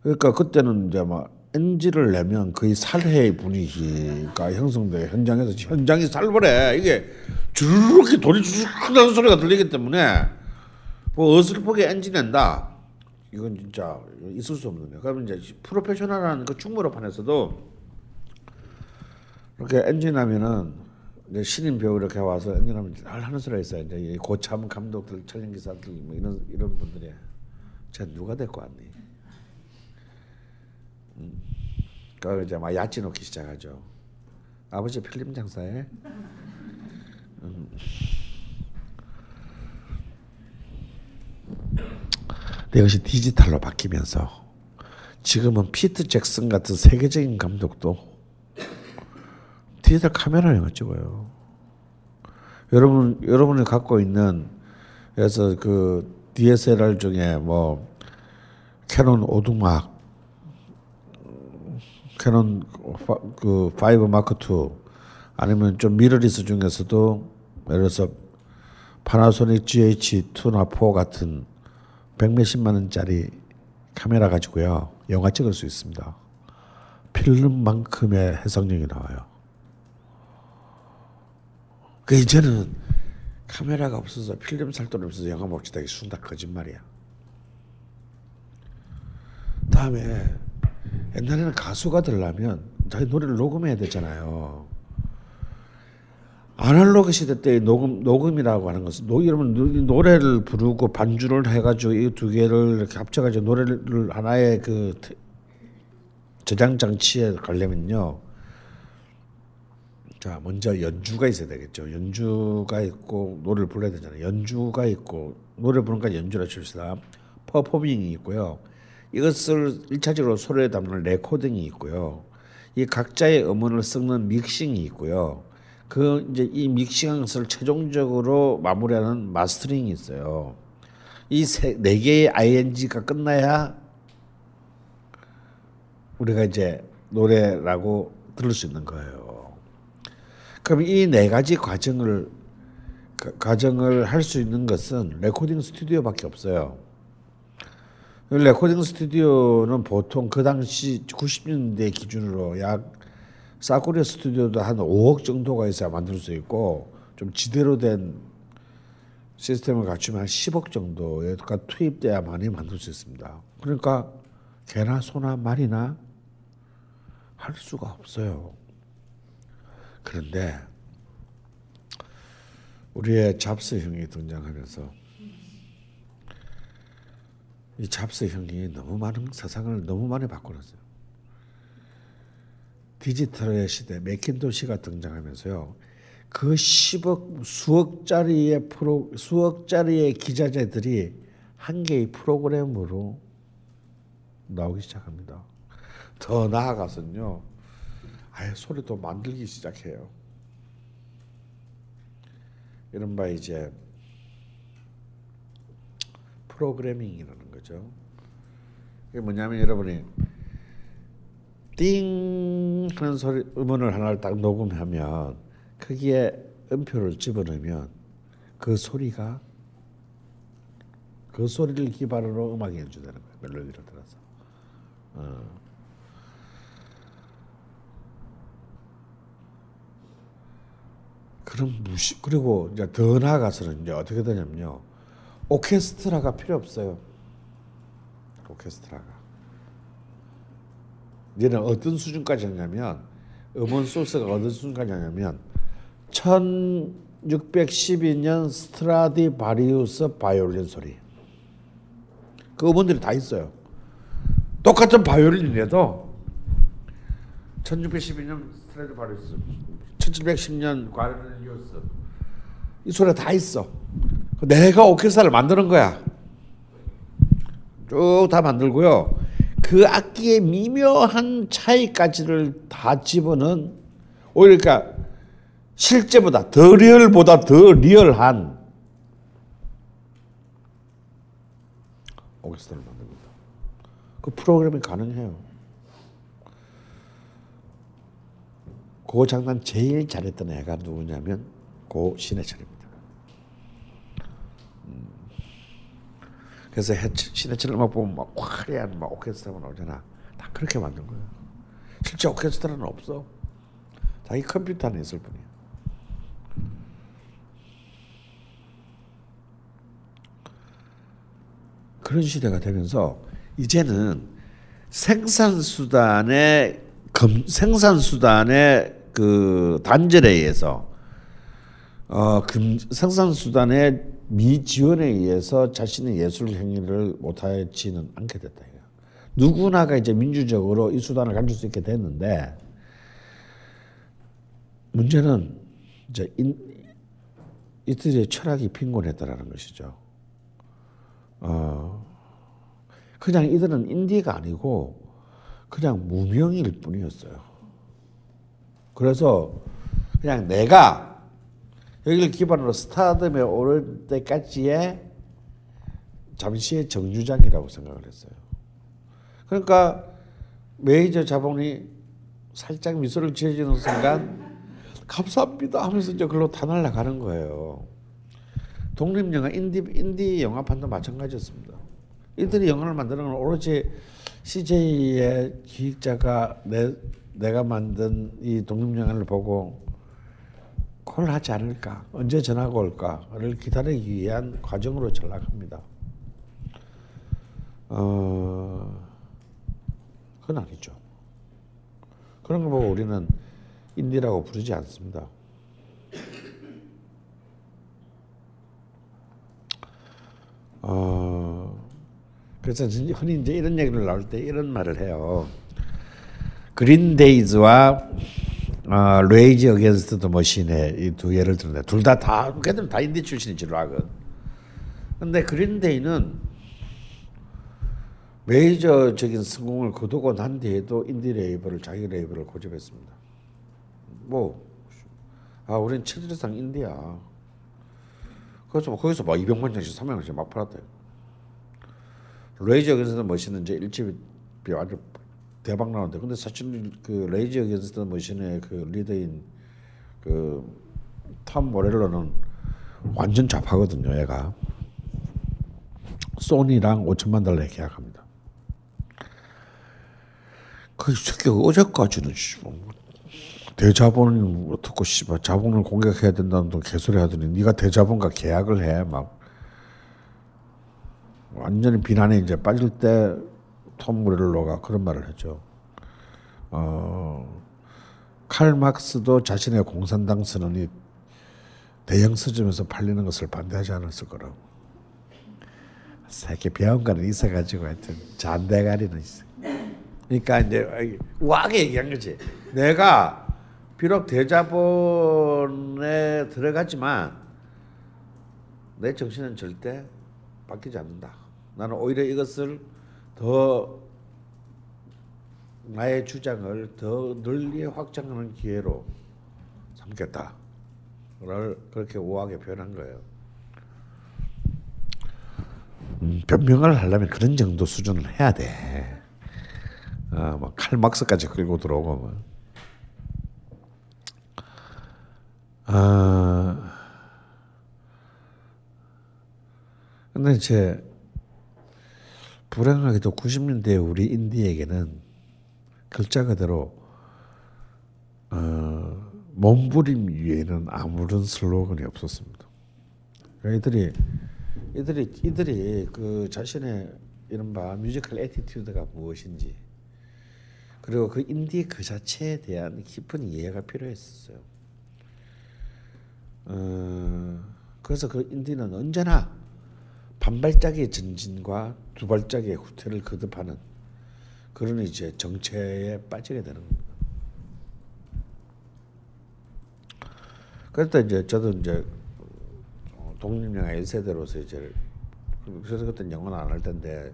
그러니까 그때는 이제 막 NG를 내면 거의 살해의 분위기가 형성돼 현장에서 현장이 살벌해 이게 주르륵 돌이 주르륵 하는 소리가 들리기 때문에 뭐 어설프게 NG 낸다 이건 진짜 있을 수 없는 거예요. 그러면 이제 프로페셔널한 그 충무로판에서도 이렇게 엔진 하면은 이제 신인 배우 이렇게 와서 엔진 하면 잘 하는 소리가 있어요. 이제 고참 감독들, 촬영 기사들 뭐 이런 이런 분들이 제가 누가 데리고 왔니? 음. 그 이제 막 야채 놓기 시작하죠. 아버지 필름 장사에. 음. 근데 이것이 디지털로 바뀌면서 지금은 피트 잭슨 같은 세계적인 감독도 디지털 카메라 영화 찍어요. 여러분 여러분이 갖고 있는 그래서 그 DSLR 중에 뭐 캐논 오두막, 캐논 그5 마크 2 아니면 좀 미러리스 중에서도 예를 들어서 파나소닉 GH2나 4 같은 백몇십만 원짜리 카메라 가지고요 영화 찍을 수 있습니다. 필름만큼의 해석력이 나와요. 그 이제는 카메라가 없어서 필름 살 돈 없어서 영화 못 찍다 순다 거짓말이야. 다음에 옛날에는 가수가 되려면 자기 노래를 녹음해야 되잖아요. 아날로그 시대 때 녹음 녹음이라고 하는 것은 노, 여러분 노래를 부르고 반주를 해가지고 이 두 개를 이렇게 합쳐가지고 노래를 하나의 그 저장 장치에 가려면요. 자 먼저 연주가 있어야 되겠죠. 연주가 있고 노래를 불러야 되잖아요. 연주가 있고 노래 부르니까 연주라 칩시다. 퍼포밍이 있고요. 이것을 일차적으로 소리에 담는 레코딩이 있고요. 이 각자의 음원을 섞는 믹싱이 있고요. 그 이제 이 믹싱한 것을 최종적으로 마무리하는 마스터링이 있어요. 이 네 개의 ing가 끝나야 우리가 이제 노래라고 들을 수 있는 거예요. 그럼 이 네 가지 과정을 과정을 할 수 있는 것은 레코딩 스튜디오밖에 없어요. 레코딩 스튜디오는 보통 그 당시 90년대 기준으로 약 싸구려 스튜디오도 한 5억 정도가 있어야 만들 수 있고 좀 지대로 된 시스템을 갖추면 한 10억 정도가 투입돼야 많이 만들 수 있습니다. 그러니까 개나 소나 말이나 할 수가 없어요. 그런데 우리의 잡스 형이 등장하면서 이 잡스 형이 너무 많은 세상을 너무 많이 바꿔놨어요. 디지털의 시대 맥킨토시가 등장하면서요. 그 10억 수억짜리의 프로 수억짜리의 기자재들이 한 개의 프로그램으로 나오기 시작합니다. 더 나아가서는요. 아예 소리도 만들기 시작해요. 이른바 이제 프로그래밍이라는 거죠. 이게 뭐냐면 여러분이 띵 하는 소리 음원을 하나를 딱 녹음하면 거기에 음표를 집어넣으면 그 소리가 그 소리를 기반으로 음악이 연주되는 거예요. 멜로디를 들어서. 어. 그럼 무시 그리고 이제 더 나아가서는 이제 어떻게 되냐면요. 오케스트라가 필요 없어요. 오케스트라가. 얘는 어떤 수준까지 하냐면 음원 소스가 어떤 수준까지 하냐면 1612년 스트라디바리우스 바이올린 소리. 그 음원들이 다 있어요. 똑같은 바이올린이라도 1612년 스트라디바리우스, 1710년 과르네리우스 이 소리가 다 있어. 내가 오케스트라를 만드는 거야. 쭉 다 만들고요. 그 악기의 미묘한 차이까지를 다 집어넣은 오히려 그러니까 실제보다 더 리얼보다 더 리얼한 오케스트라를 만듭니다. 그 프로그램이 가능해요. 그 장난 제일 잘했던 애가 누구냐면 고 신해철입니다. 그래서 신해철 음악 보면 막 화려한 막 오케스트라가 나오잖아. 다 그렇게 만든 거야. 실제 오케스트라는 없어. 자기 컴퓨터 안에 있을 뿐이야. 그런 시대가 되면서 이제는 생산 수단의 생산 수단의 그 단절에 의해서 어, 금, 생산 수단의 미지원에 의해서 자신의 예술 행위를 못하지는 않게 됐다. 누구나가 이제 민주적으로 이 수단을 가질 수 있게 됐는데 문제는 이제 인, 이들의 철학이 빈곤했다라는 것이죠. 어, 그냥 이들은 인디가 아니고 그냥 무명일 뿐이었어요. 그래서 그냥 내가 여기를 기반으로 스타덤에 오를 때까지의 잠시의 정류장이라고 생각을 했어요. 그러니까 메이저 자본이 살짝 미소를 지어주는 순간 감사합니다 하면서 이제 글로 다 날아가는 거예요. 독립영화 인디 인디 영화판도 마찬가지였습니다. 이들이 영화를 만드는 건 오로지 CJ의 기획자가 내 내가 만든 이 독립영화를 보고 콜 하지 않을까 언제 전화가 올까를 기다리기 위한 과정으로 전락합니다. 어 그건 아니죠. 그런 거 보고 우리는 인디라고 부르지 않습니다. 어, 그래서 흔히 이제 이런 얘기를 나올 때 이런 말을 해요. Green Day와 어, Rage Against the Machine의 이 두 예를 들었네. 둘 다 다 걔들 다 인디 출신이지로 하건. 근데 Green Day는 메이저적인 성공을 거두고 난 뒤에도 인디 레이블을 자기 레이블을 고집했습니다. 뭐, 아, 우린 체질상 인디야. 그래서 뭐 거기서 막 200만 장씩 300만 장씩 막 팔았대요. Rage Against Machine은 이제 일집이 아주 대박 나는데 근데 사실 그 Rage Against Machine의 그 리더인 그 Tom Morello는 완전 좌파거든요, 얘가. 소니랑 5천만 달러 계약합니다. 그 새끼가 어제까지는 뭐 대자본을 어떻고 씨발 자본을 공격해야 된다는 또 개소리 하더니 네가 대자본과 계약을 해 막 완전히 비난에 이제 빠질 때 톰 무렐로가 그런 말을 했죠. 어, 칼 막스도 자신의 공산당 선언이 대형 서점에서 팔리는 것을 반대하지 않았을 거라고. 새끼 병원가는 있어가지고 하여튼 잔대가리는 있어. 그러니까 이제 우아하게 얘기한 거지. 내가 비록 대자본에 들어갔지만 내 정신은 절대 바뀌지 않는다. 나는 오히려 이것을 더 나의 주장을 더 널리 확장하는 기회로 삼겠다. 를 그렇게 우아하게 표현한 거예요. 음, 변명을 하려면 그런 정도 수준을 해야 돼. 아, 뭐 칼막스까지 끌고 들어오고 뭐. 아, 근데 이제 불행하게도 90년대 우리 인디에게는 글자 그대로 어, 몸부림 위에는 아무런 슬로건이 없었습니다. 그러니까 이들이 이들이 이들이 그 자신의 이른바 musical attitude가 무엇인지 그리고 그 인디 그 자체에 대한 깊은 이해가 필요했었어요. 어, 그래서 그 인디는 언제나 반발짝의 전진과 두 발짝의 후퇴를 거듭하는 그런 이제 정체에 빠지게 되는 겁니다. 그래서 이제 저도 이제 독립영화 1세대로서 이제 그래서 그때 영어는 안 할 텐데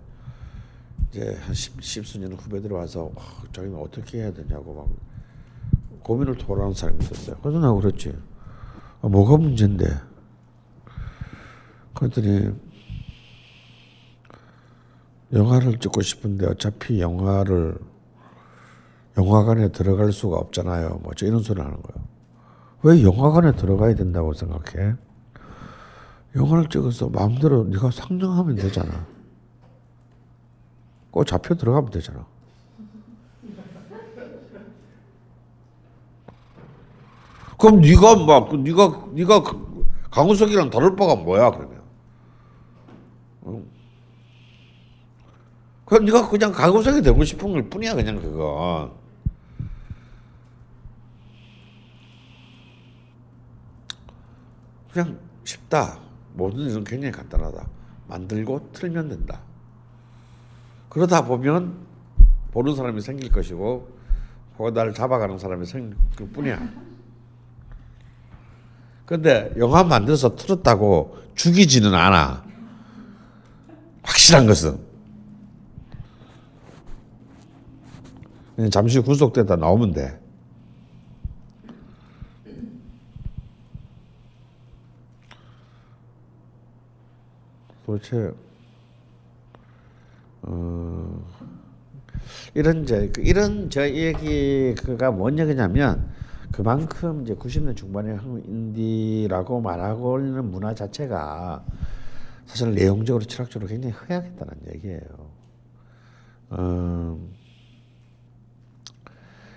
이제 한 십, 십수년 후배 들어와서 와, 자기는 어떻게 해야 되냐고 막 고민을 토로하는 사람이 있었어요. 그래서 나 그랬지. 아, 뭐가 문제인데? 그랬더니 영화를 찍고 싶은데 어차피 영화를 영화관에 들어갈 수가 없잖아요. 뭐 이런 소리 하는 거예요. 왜 영화관에 들어가야 된다고 생각해? 영화를 찍어서 마음대로 네가 상영하면 되잖아. 꼭 잡혀 들어가면 되잖아. 그럼 네가 막 네가 네가 강우석이랑 다를 바가 뭐야 그러면? 어? 그럼 네가 그냥 강우석이 되고 싶은 걸 뿐이야 그냥 그건. 그냥 쉽다. 모든 일은 굉장히 간단하다. 만들고 틀면 된다. 그러다 보면 보는 사람이 생길 것이고 혹은 나를 잡아가는 사람이 생길 뿐이야. 근데 영화 만들어서 틀었다고 죽이지는 않아. 확실한 것은 그냥 잠시 구속됐다 나오면 돼. 도대체 어, 이런 그 이런 저 얘기가 뭔 얘기냐면 그만큼 이제 90년 중반에 인디라고 말하고 있는 문화 자체가 사실 내용적으로 철학적으로 굉장히 허약했다는 얘기예요. 음,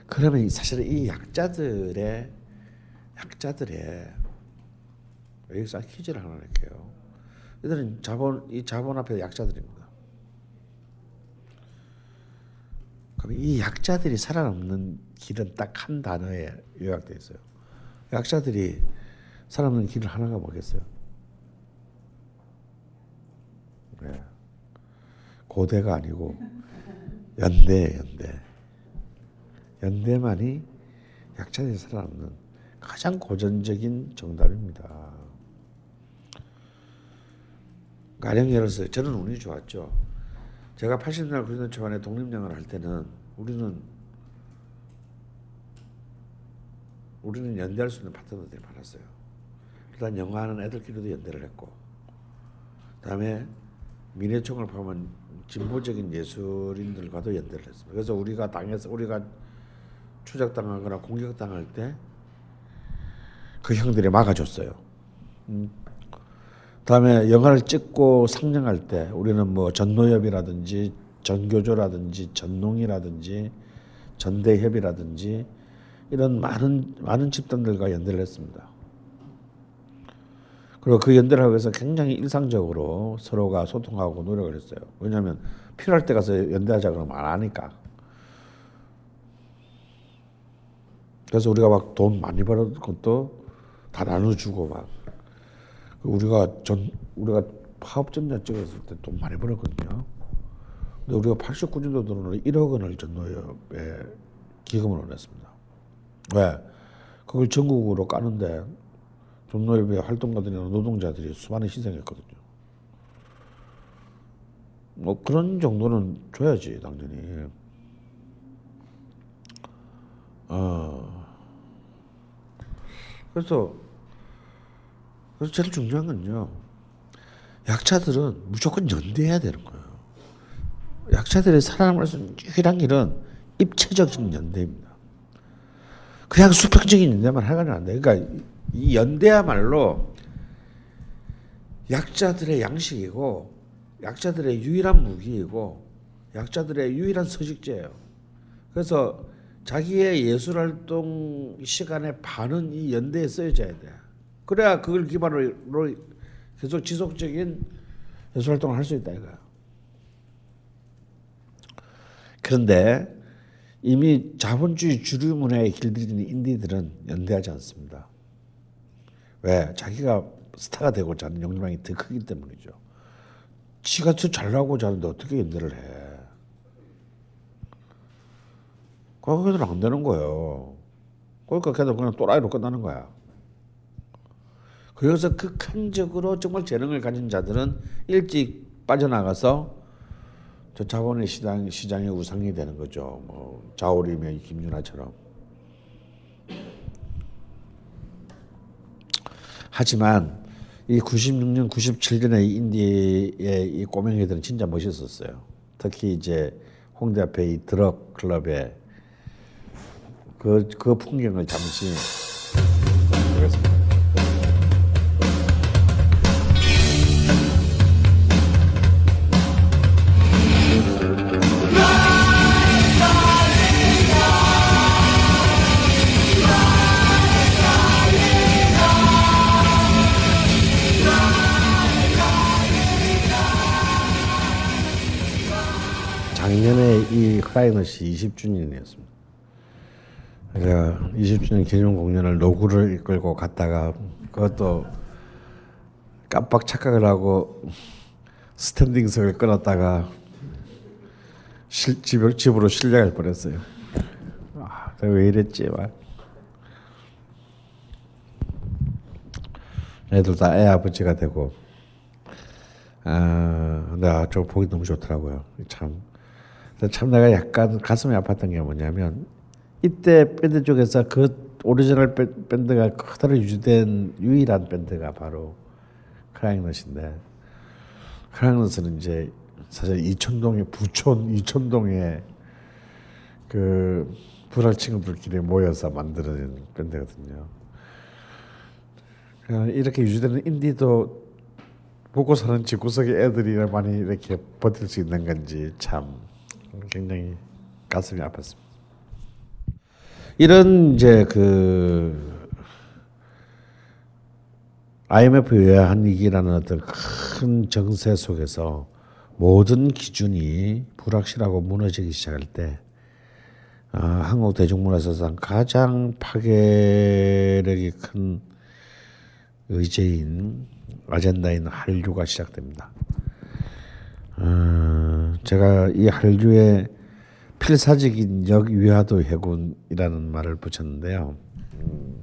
그러면 사실 이 약자들의 약자들의 여기서 퀴즈를 하나 낼게요. 이들은 자본 이 자본 앞에 약자들입니다. 그럼 이 약자들이 살아남는 길은 딱 한 단어에 요약되어 있어요. 약자들이 살아남는 길은 하나가 뭐겠어요? 네. 고대가 아니고 연대 연대. 연대만이 약자들이 살아남는 가장 고전적인 정답입니다. 가령 예를 들어서 저는 운이 좋았죠. 제가 80년 90년 초반에 독립영화를 할 때는 우리는 우리는 연대할 수 있는 파트너들이 많았어요. 일단 영화하는 애들끼리도 연대를 했고, 그다음에 민해총을 포함한 진보적인 예술인들과도 연대를 했습니다. 그래서 우리가 당해서 우리가 추적당하거나 공격당할 때 그 형들이 막아줬어요. 음. 다음에 영화를 찍고 상영할 때 우리는 뭐 전노협이라든지 전교조라든지 전농이라든지 전대협이라든지 이런 많은 많은 집단들과 연대를 했습니다. 그리고 그 연대를 하기 위해서 굉장히 일상적으로 서로가 소통하고 노력을 했어요. 왜냐하면 필요할 때 가서 연대하자 그러면 안 하니까. 그래서 우리가 막 돈 많이 벌었던 것도 다 나눠주고 막 우리가 전 우리가 파업전자 찍었을 때 돈 많이 벌었거든요. 근데 우리가 89년도 들어오는 1억 원을 전노협에 기금을 원했습니다. 왜? 그걸 전국으로 까는데 전노협의 활동가들이나 노동자들이 수많은 희생했거든요. 뭐 그런 정도는 줘야지 당연히. 어. 그래서 그래서 제일 중요한 건요. 약자들은 무조건 연대해야 되는 거예요. 약자들이 살아남을 수 있는 유일한 길은 입체적인 연대입니다. 그냥 수평적인 연대만 하면 안 돼. 그러니까 이 연대야말로 약자들의 양식이고 약자들의 유일한 무기이고 약자들의 유일한 서식지예요. 그래서 자기의 예술 활동 시간의 반은 이 연대에 쓰여져야 돼. 그래야 그걸 기반으로 계속 지속적인 예술 활동을 할 수 있다 이거야. 그런데 이미 자본주의 주류 문화에 길들이는 인디들은 연대하지 않습니다. 왜? 자기가 스타가 되고자 하는 욕망이 더 크기 때문이죠. 지가 더 잘 나고자 하는데 어떻게 연대를 해? 그 거들은 안 되는 거예요. 그러니까 걔들 그냥 또라이로 끝나는 거야. 그래서 극한적으로 정말 재능을 가진 자들은 일찍 빠져나가서 저 자본의 시장 시장의 우상이 되는 거죠. 뭐 자오리며 김윤아처럼. 하지만 이 96년, 97년에 인디의 이 꼬맹이들은 진짜 멋있었어요. 특히 이제 홍대 앞에 이 드럭 클럽에 그, 그 풍경을 잠시. 작년에 이 크라이너시 20주년이었습니다. 제가 20주년 기념 공연을 노구를 이끌고 갔다가 그것도 깜빡 착각을 하고 스탠딩석을 끊었다가 실, 집, 집으로 실려갈 뻔했어요. 아, 왜 이랬지? 막. 애들 다 애 아버지가 되고 아, 내가 저 보기 너무 좋더라고요. 참 참 내가 약간 가슴이 아팠던 게 뭐냐면 이때 밴드 쪽에서 그 오리지널 밴- 밴드가 그대로 유지된 유일한 밴드가 바로 크라잉넛인데 크라잉넛은 이제 사실 이촌동의 부촌 이촌동의 그 불알 친구들끼리 모여서 만드는 밴드거든요. 그냥 이렇게 유지되는 인디도 보고 사는 집구석의 애들이 많이 이렇게 버틸 수 있는 건지 참 굉장히 가슴이 아팠습니다. 이런 이제 그 IMF 외환 위기라는 어떤 큰 정세 속에서 모든 기준이 불확실하고 무너지기 시작할 때 아, 한국 대중문화사상 가장 파괴력이 큰 의제인 아젠다인 한류가 시작됩니다. 어, 제가 이 한류의 필사적인 역위화도 해군이라는 말을 붙였는데요. 음.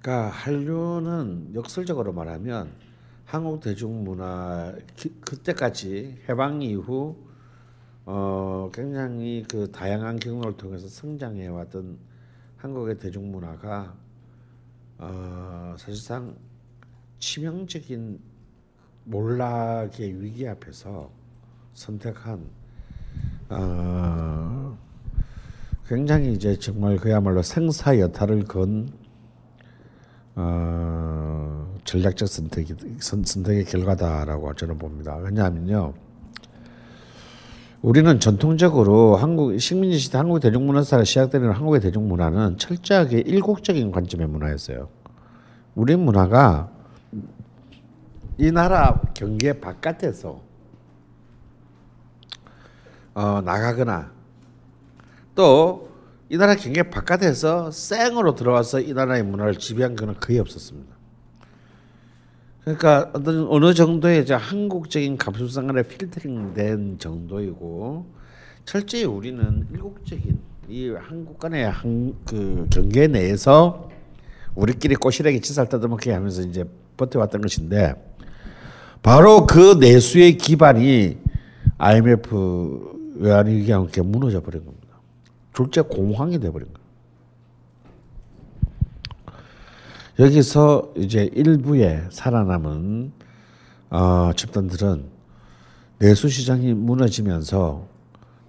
그러니까 한류는 역설적으로 말하면 한국 대중문화 기- 그때까지 해방 이후 어, 굉장히 그 다양한 경로를 통해서 성장해 왔던 한국의 대중문화가 어, 사실상 치명적인 몰락의 위기 앞에서 선택한 어, 굉장히 이제 정말 그야말로 생사여탈을 건 어, 전략적 선택이 선, 선택의 결과다라고 저는 봅니다. 왜냐하면요. 우리는 전통적으로 한국 식민지 시대 한국 대중문화사가 시작되는 한국의 대중문화는 철저하게 일국적인 관점의 문화였어요. 우리 문화가 이 나라 경계 바깥에서 어, 나가거나 또 이 나라 경계 바깥에서 생으로 들어와서 이 나라의 문화를 지배한 것은 거의 없었습니다. 그러니까 어떤 어느 정도의 이제 한국적인 감수성간에 필터링된 정도이고 철저히 우리는 일국적인 이 한국 간의 한, 그 경계 내에서 우리끼리 꼬시래기 치살 뜯어먹게 하면서 이제 버텨왔던 것인데 바로 그 내수의 기반이 IMF 외환위기와 함께 무너져 버린 겁니다. 졸제 공황이 돼버린 거예요. 여기서 이제 일부의 살아남은 어, 집단들은 내수 시장이 무너지면서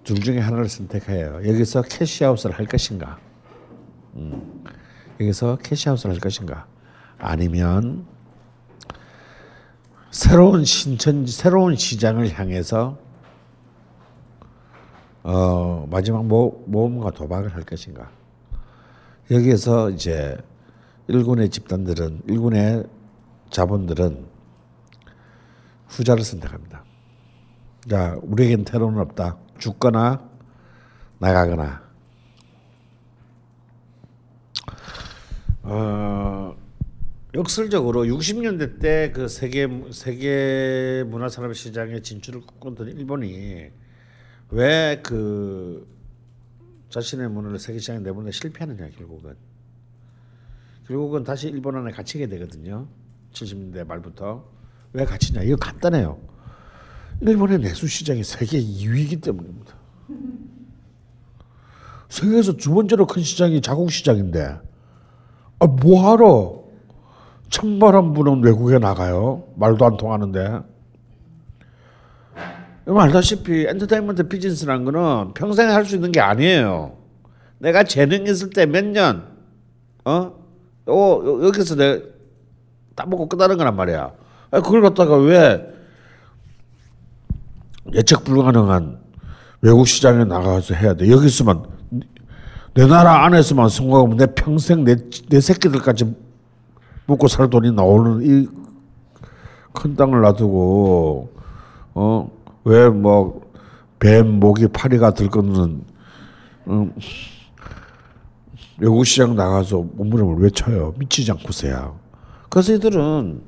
둘 중에 하나를 선택해요. 여기서 cash out을 할 것인가? 음, 여기서 cash out을 할 것인가? 아니면 새로운 신천 새로운 시장을 향해서 어, 마지막 모, 모험과 도박을 할 것인가? 여기에서 이제 일군의 집단들은 일군의 자본들은 후자를 선택합니다. 자, 우리에겐 테러는 없다. 죽거나 나가거나. 어, 역설적으로 60년대 때 그 세계 세계 문화 산업 시장에 진출을 꿈꿨던 일본이 왜 그 자신의 문화를 세계 시장에 내보내 실패하느냐 결국은 결국은 다시 일본 안에 갇히게 되거든요. 70년대 말부터 왜 갇히냐? 이거 간단해요. 일본의 내수 시장이 세계 2위이기 때문입니다. 세계에서 두 번째로 큰 시장이 자국 시장인데 아 뭐하러 천만 분은 외국에 나가요? 말도 안 통하는데. 알다시피 엔터테인먼트 비즈니스라는 거는 평생 할 수 있는 게 아니에요. 내가 재능 있을 때 몇 년, 어? 어, 여기서 내 따먹고 끝나는 거란 말이야. 아, 그걸 갖다가 왜 예측 불가능한 외국 시장에 나가서 해야 돼? 여기서만 내 나라 안에서만 성공하면 내 평생 내, 내 새끼들까지 먹고 살 돈이 나오는 이 큰 땅을 놔두고 어 왜 뭐뱀 모기 파리가 들끓는 음, 외국 시장 나가서 몸부림을 외쳐요 미치지 않고서야 그래서 이들은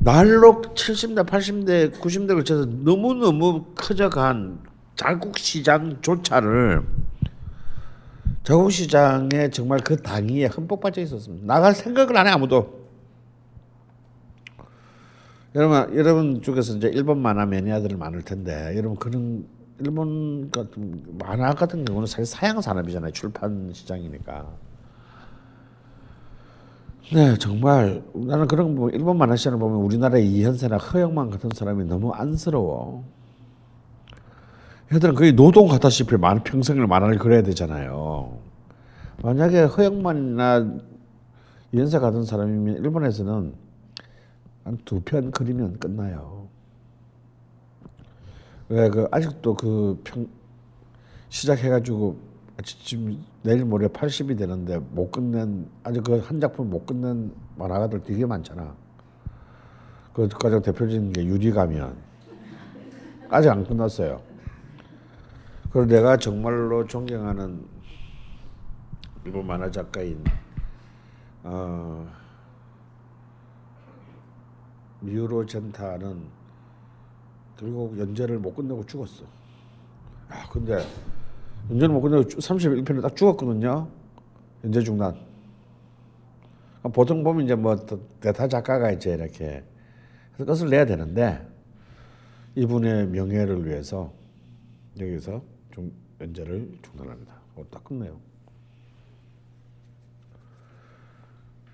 날로 70대 80대 90대 걸쳐서 너무너무 커져간 자국 시장조차를 자국 시장에 정말 그 당위에 흠뻑 빠져 있었습니다. 나갈 생각을 안 해 아무도. 여러분 여러분 쪽에서 이제 일본 만화 매니아들 많을 텐데 여러분 그런 일본 같은 만화 같은 경우는 사실 사양 산업이잖아요 출판 시장이니까. 네 정말 나는 그런 거 일본 만화 시장을 보면 우리나라의 이현세나 허영만 같은 사람이 너무 안쓰러워. 얘들은 거의 노동 같다시피 만 평생을 만화를 그려야 되잖아요. 만약에 허영만이나 이현세 같은 사람이면 일본에서는 한 두 편 그리면 끝나요. 왜 그 아직도 그 평 시작해가지고 지금 내일 모레 80이 되는데 못 끝낸 아직 그 한 작품 못 끝낸 만화가들 되게 많잖아. 그 가장 대표적인 게 유리가면 아직 안 끝났어요. 그리고 내가 정말로 존경하는 일본 만화 작가인 어, 미우로 젠타는 결국 연재를 못 끝내고 죽었어. 아 근데 연재를 못 끝내고 31편에 딱 죽었거든요. 연재 중단. 보통 보면 이제 뭐 대타 작가가 이제 이렇게 끝을 내야 되는데 이분의 명예를 위해서 여기서 좀 연재를 중단합니다. 어, 딱 끝내요.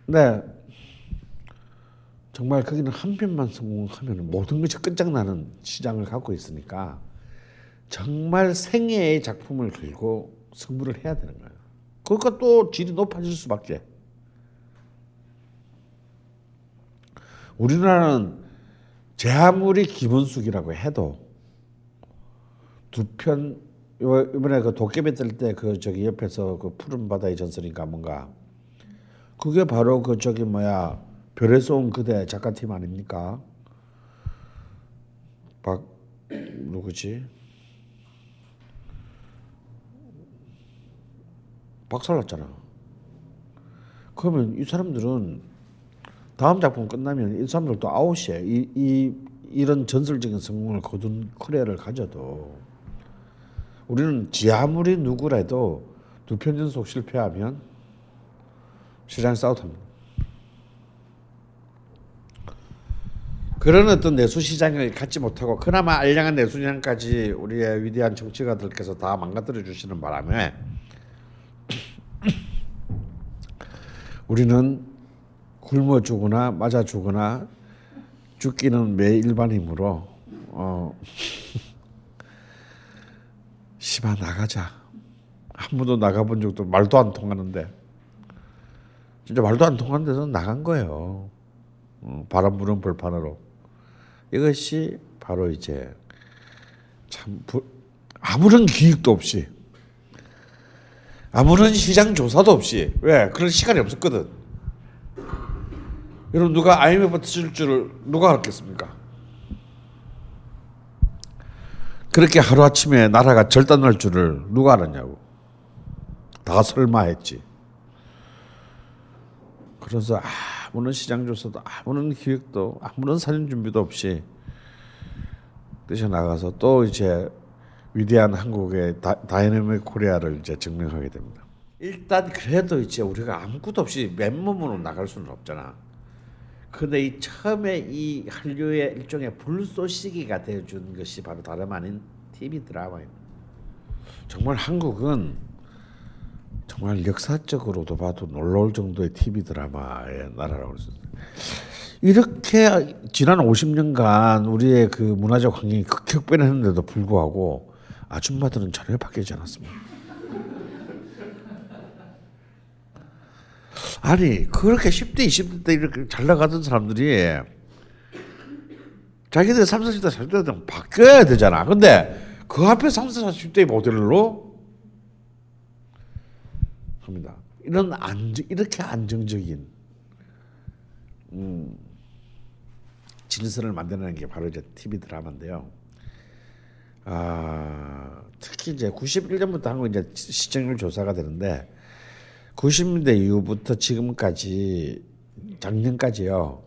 네. 정말 거기는 한 편만 성공하면 모든 것이 끝장나는 시장을 갖고 있으니까 정말 생애의 작품을 들고 승부를 해야 되는 거예요. 그러니까 또 질이 높아질 수밖에. 우리나라는 제 아무리 김은숙이라고 해도 두 편 이번에 그 도깨비 뜰 때 그 저기 옆에서 그 푸른 바다의 전설인가 뭔가 그게 바로 그 저기 뭐야 별에서 온 그대 작가팀 아닙니까? 박 누구지? 박살났잖아. 그러면 이 사람들은 다음 작품 끝나면 이 사람들도 아웃이야. 이, 이 이런 전설적인 성공을 거둔 커리어를 가져도 우리는 지 아무리 누구라도 두 편 연속 실패하면 시장 싸우합니다. 그런 어떤 내수 시장을 갖지 못하고 그나마 알량한 내수 시장까지 우리의 위대한 정치가들께서 다 망가뜨려 주시는 바람에 우리는 굶어 죽거나 맞아 죽거나 죽기는 매 일반이므로 어 시바 나가자. 한 번도 나가본 적도 말도 안 통하는데. 진짜 말도 안 통하는 데서 나간 거예요. 어, 바람 부는 벌판으로 이것이 바로 이제 참 부, 아무런 기획도 없이 아무런 시장 조사도 없이 왜 그런 시간이 없었거든. 여러분 누가 IMF 터질 줄을 누가 알겠습니까? 그렇게 하루 아침에 나라가 절단날 줄을 누가 알았냐고. 다 설마했지. 그래서 아 무런 시장 조사도 아무런 기획도 아무런 사전 준비도 없이 뛰쳐 나가서 또 이제 위대한 한국의 다, dynamic Korea를 이제 증명하게 됩니다. 일단 그래도 이제 우리가 아무것도 없이 맨몸으로 나갈 수는 없잖아. 근데 이 처음에 이 한류의 일종의 불쏘시개가 되어준 것이 바로 다름 아닌 TV 드라마입니다. 정말 한국은 정말 역사적으로도 봐도 놀라울 정도의 TV 드라마의 나라라고 할 수 있어요. 이렇게 지난 50년간 우리의 그 문화적 환경이 극격변했는데도 불구하고 아줌마들은 전혀 바뀌지 않았습니다. 아니 그렇게 10대 20대 때 이렇게 잘 나가던 사람들이 자기들 30, 40대 40대 되면 바뀌어야 되잖아. 근데 그 앞에 30, 40대 모델로 합니다. 이런 안정 이렇게 안정적인 음, 질서를 만드는 게 바로 이제 TV 드라마인데요. 아, 특히 이제 91년부터 한국 이제 시청률 조사가 되는데 90년대 이후부터 지금까지 작년까지요.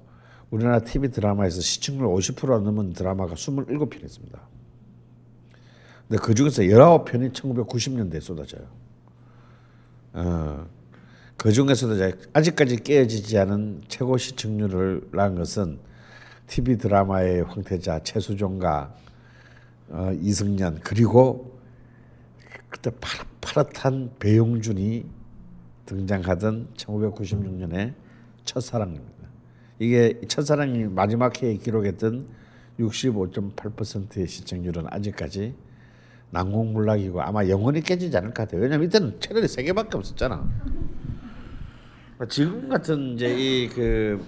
우리나라 TV 드라마에서 시청률 50% 넘은 드라마가 27편 있습니다. 근데 그 중에서 19편이 1990년대에 쏟아져요. 어, 그 중에서도 아직까지 깨어지지 않은 최고 시청률을 낳은 것은 TV 드라마의 황태자 최수종과 어, 이승연 그리고 그때 파릇파릇한 배용준이 등장하던 1996년의 첫사랑입니다. 이게 첫사랑이 마지막 해에 기록했던 65.8%의 시청률은 아직까지 난공불락이고 아마 영원히 깨지지 않을 것 같아요. 왜냐면 이때는 채널이 세 개밖에 없었잖아. 지금 같은 이제 이 그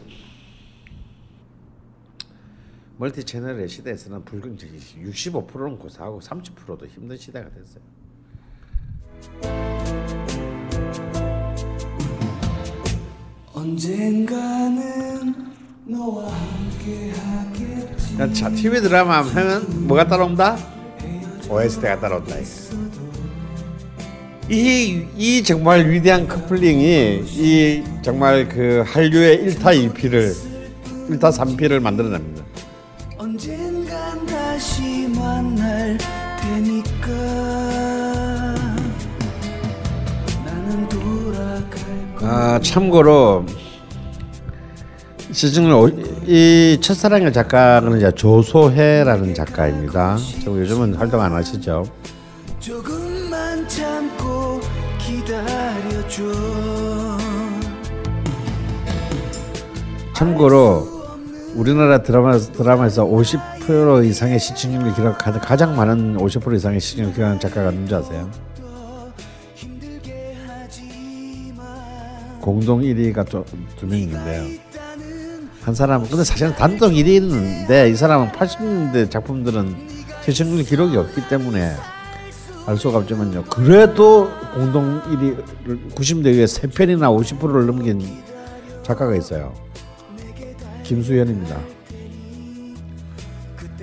멀티 채널의 시대에서는 불경쟁이 65%는 고사하고 30%도 힘든 시대가 됐어요. 언젠가는 너와 함께 하겠지 자, TV 드라마 하면 뭐가 따라온다? OST가 따라온다. 이, 이 정말 위대한 커플링이 이 정말 그 한류의 1타 2피를 1타 3피를 만들어냅니다. 언젠간 다시 만날 테니까 나는 돌아갈 거야 아 참고로 시즌 이 첫사랑의 작가는 이제 조소혜라는 작가입니다. 저 요즘은 활동 안 하시죠? 참고 참고로 우리나라 드라마 드라마에서 50% 이상의 시청률을 기록하는 가장 많은 50% 이상의 시청률을 기록하는 작가가 누군지 아세요? 공동 1위가 두 명 있는데요. 한 사람은 근데 사실은 단독 1위 있는데 이 사람은 80년대 작품들은 시청률 기록이 없기 때문에 알 수가 없지만요. 그래도 공동 1위 90대 위에 3편이나 50%를 넘긴 작가가 있어요. 김수현입니다.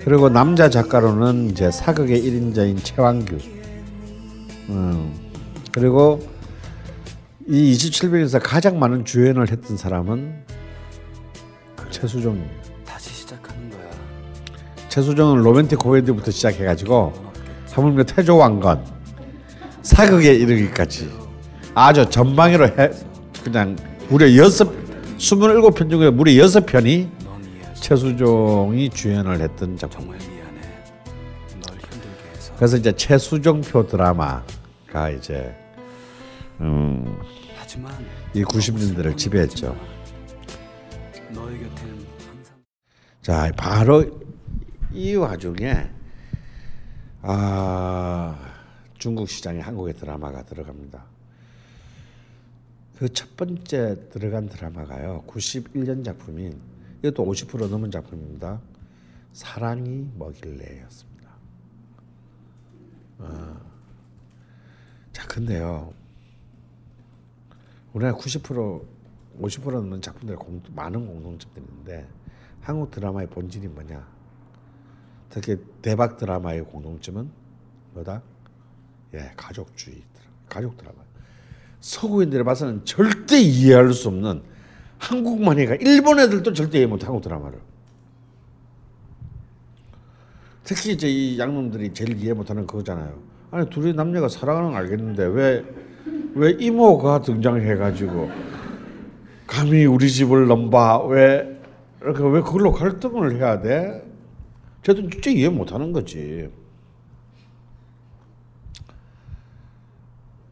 그리고 남자 작가로는 이제 사극의 1인자인 최완규. 음. 그리고 이 27병에서 가장 많은 주연을 했던 사람은 최수종입니다. 다시 시작하는 거야 최수종은 로맨틱 코미디부터 시작해가지고 하물며 태조 왕건 사극에 이르기까지 아주 전방위로 해 그냥 무려 여섯 27편 중에 무려 여섯 편이 최수종이 주연을 했던 작품. 그래서 이제 최수종표 드라마가 이제 음, 이 90년대를 지배했죠. 자, 바로 이 와중에 아, 중국 시장에 한국의 드라마가 들어갑니다. 그 첫 번째 들어간 드라마가요. 91년 작품인 이것도 50% 넘은 작품입니다. 사랑이 뭐길래였습니다. 아, 자, 근데요. 우리나라 90% 50% 넘는 작품들의 공, 많은 공통점들이 있는데 한국 드라마의 본질이 뭐냐? 특히 대박 드라마의 공통점은 뭐다? 예, 가족주의 드라마, 가족 드라마. 서구인들이 봐서는 절대 이해할 수 없는 한국만 해가 일본 애들도 절대 이해 못 한국 드라마를. 특히 이제 이 양놈들이 제일 이해 못하는 그거잖아요. 아니 둘이 남녀가 사랑하는 건 알겠는데 왜 왜 이모가 등장해가지고 감히 우리 집을 넘봐 왜 이렇게 왜 그걸로 갈등을 해야 돼? 쟤도 진짜 이해 못하는 거지.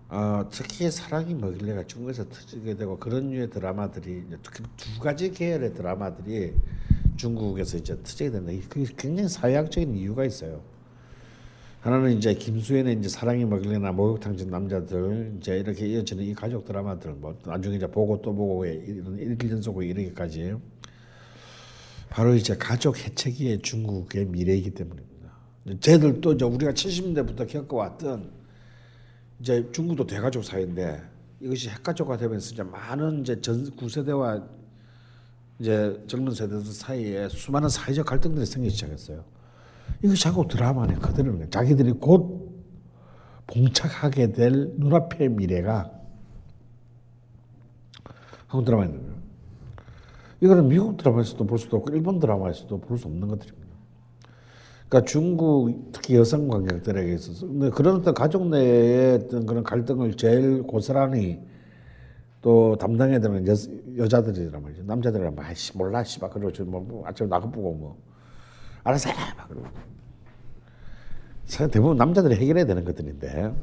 어, 특히 사랑이 뭐길래가 중국에서 터지게 되고 그런 류의 드라마들이 두 가지 계열의 드라마들이 중국에서 이제 터지게 된다. 그게 굉장히 사회학적인 이유가 있어요. 하나는 이제 김수현의 이제 사랑이 먹일래나 목욕탕집 남자들 이제 이렇게 이어지는 이 가족 드라마들 뭐 나중에 이제 보고 또 보고 이런 일연속으로 이르기까지 바로 이제 가족 해체기의 중국의 미래이기 때문입니다. 쟤들 또 이제 우리가 70년대부터 겪어왔던 이제 중국도 대가족 사회인데 이것이 핵가족화 되면서 이제 많은 이제 전 구세대와 이제 젊은 세대들 사이에 수많은 사회적 갈등들이 생기기 시작했어요. 이거 자꾸 드라마네 그대로 자기들이 곧 봉착하게 될 눈앞의 미래가 한국 드라마입니다. 이거는 미국 드라마에서도 볼 수도 없고 일본 드라마에서도 볼 수 없는 것들입니다. 그러니까 중국 특히 여성 관객들에게 있어서 그런 어떤 가족 내의 어떤 그런 갈등을 제일 고스란히 또 담당해야 되는 여, 여자들이란 말이죠. 남자들은 막 몰라 씨발 그러고 뭐, 뭐 아침 나가보고 뭐 알아서 해 막 그러고 대부분 남자들이 해결해야 되는 것들인데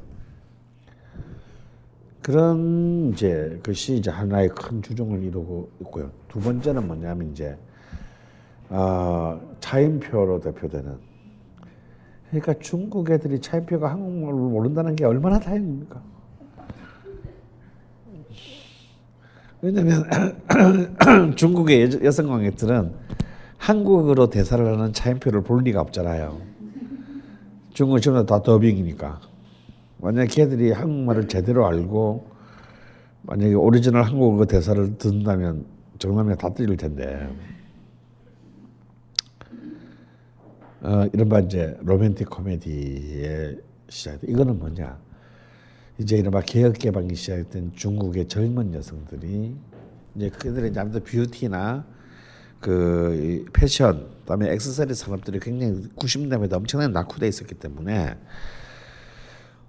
그런 이제 것이 이제 하나의 큰 주종을 이루고 있고요. 두 번째는 뭐냐면 이제 아 차인표로 대표되는 그러니까 중국 애들이 차인표가 한국말을 모른다는 게 얼마나 다행입니까? 왜냐면 중국의 여- 여성 관객들은 한국어로 대사를 하는 차인표를 볼 리가 없잖아요. 중국은 전부 다 더빙이니까. 만약에 걔들이 한국말을 제대로 알고 만약에 오리지널 한국어 대사를 듣는다면 정남이 다 들릴 텐데. 어, 이른바 이제 로맨틱 코미디의 시작. 이거는 뭐냐? 이제 이른바 개혁 개방이 시작된 중국의 젊은 여성들이 이제 그들의 아무래도 뷰티나 그이 패션, 그다음에 액세서리 산업들이 굉장히 90년대부터 엄청나게 낙후돼 있었기 때문에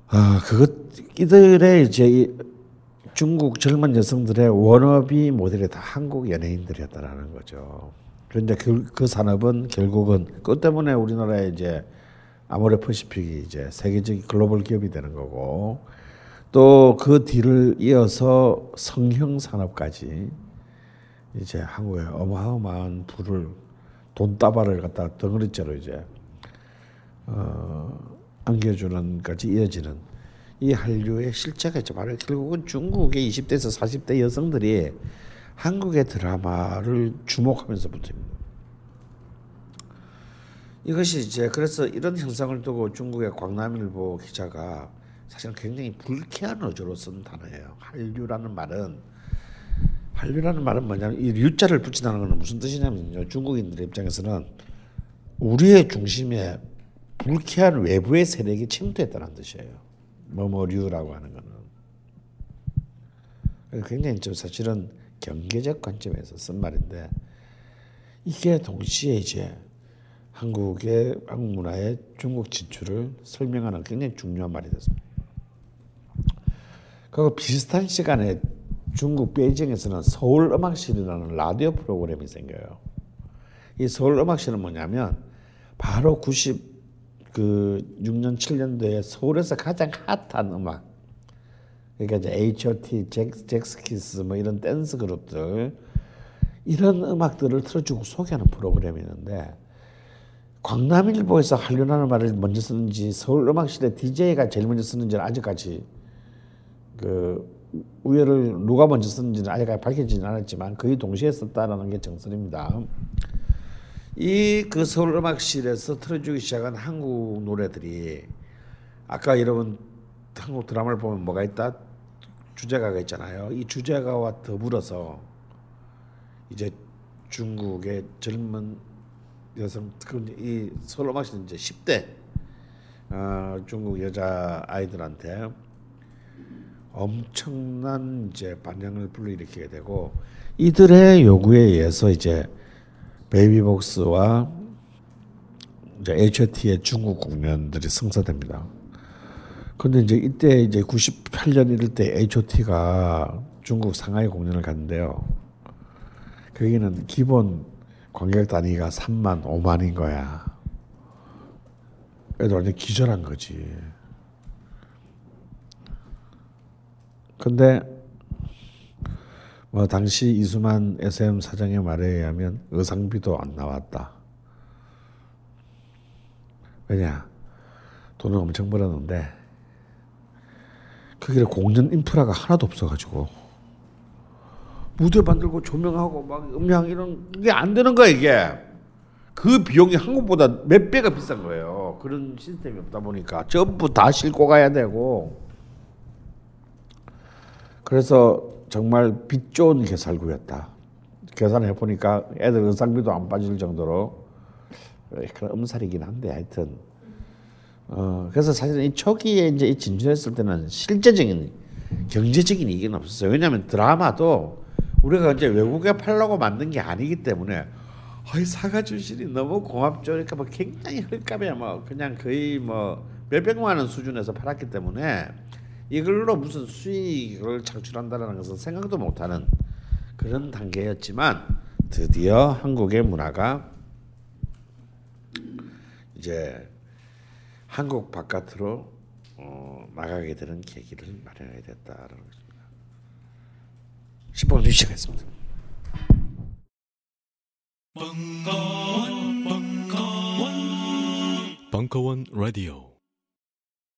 아 그것 이들의 이제 이 중국 젊은 여성들의 워너비 모델이 다 한국 연예인들이었다라는 거죠. 그런데 그, 그 산업은 결국은 그것 때문에 우리나라에 이제 아모레 퍼시픽이 이제 세계적인 글로벌 기업이 되는 거고 또 그 뒤를 이어서 성형 산업까지 이제 한국에 어마어마한 부를 돈다발을 갖다 덩어리째로 이제 어, 안겨주는 까지 이어지는 이 한류의 실체가 있죠. 바로 결국은 중국의 20대에서 40대 여성들이 한국의 드라마를 주목하면서부터입니다. 이것이 이제 그래서 이런 현상을 두고 중국의 광남일보 기자가 사실은 굉장히 불쾌한 어조로 쓴 단어예요. 한류라는 말은 한류라는 말은 뭐냐면 이 유자를 붙인다는 것은 무슨 뜻이냐면요. 중국인들의 입장에서는 우리의 중심에 불쾌한 외부의 세력이 침투했다는 뜻이에요. 뭐뭐류라고 하는 거는 굉장히 좀 사실은 경계적 관점에서 쓴 말인데 이게 동시에 이제 한국의 한국 문화의 중국 진출을 설명하는 굉장히 중요한 말이 됐습니다. 그리고 비슷한 시간에 중국 베이징에서는 서울 음악실이라는 라디오 프로그램이 생겨요. 이 서울 음악실은 뭐냐면 바로 90 그 6년 7년도에 서울에서 가장 핫한 음악 그러니까 이제 H.O.T, 잭, 잭스키스 뭐 이런 댄스 그룹들 이런 음악들을 틀어주고 소개하는 프로그램이 있는데 광남일보에서 한류라는 말을 먼저 쓰는지 서울음악실의 DJ가 제일 먼저 쓰는지는 아직까지 그 우열을 누가 먼저 쓰는지는 아직까지 밝혀지진 않았지만 거의 동시에 썼다라는 게 정설입니다. 이 그 서울 음악실에서 틀어주기 시작한 한국 노래들이 아까 여러분 한국 드라마를 보면 뭐가 있다 주제가가 있잖아요. 이 주제가와 더불어서 이제 중국의 젊은 여성 이 서울 음악실은 이제 10대 어, 중국 여자 아이들한테 엄청난 이제 반향을 불러일으키게 되고 이들의 요구에 의해서 이제 베이비복스와 이제 H.O.T의 중국 공연들이 성사됩니다. 근데 이제 이때 이제 98년 이럴 때 H.O.T가 중국 상하이 공연을 갔는데요. 거기는 기본 관객 단위가 3만 5만인 거야. 애들 완전 기절한 거지. 근데 뭐 당시 이수만 SM 사장의 말에 의하면 의상비도 안 나왔다. 왜냐? 돈을 엄청 벌었는데 거기에 공연 인프라가 하나도 없어가지고 무대 만들고 조명하고 막 음향 이런 게 안 되는 거야 이게. 그 비용이 한국보다 몇 배가 비싼 거예요. 그런 시스템이 없다 보니까 전부 다 싣고 가야 되고 그래서 정말 빚 좋은 개살구였다. 계산해 보니까 애들 의상비도 안 빠질 정도로 그런 음살이긴 한데 하여튼 어 그래서 사실은 이 초기에 이제 이 진출했을 때는 실제적인 경제적인 이익은 없었어요. 왜냐하면 드라마도 우리가 이제 외국에 팔려고 만든 게 아니기 때문에 어이 사과 주실이 너무 고맙죠. 그러니까 뭐 굉장히 헐값에 뭐 그냥 거의 뭐 몇백만 원 수준에서 팔았기 때문에 이걸로 무슨 수익을 창출한다는 것은 생각도 못하는 그런 단계였지만 드디어 한국의 문화가 이제 한국 바깥으로 어, 나가게 되는 계기를 마련하게 됐다라는 것입니다. 10분 시작했습니다. 벙커원 라디오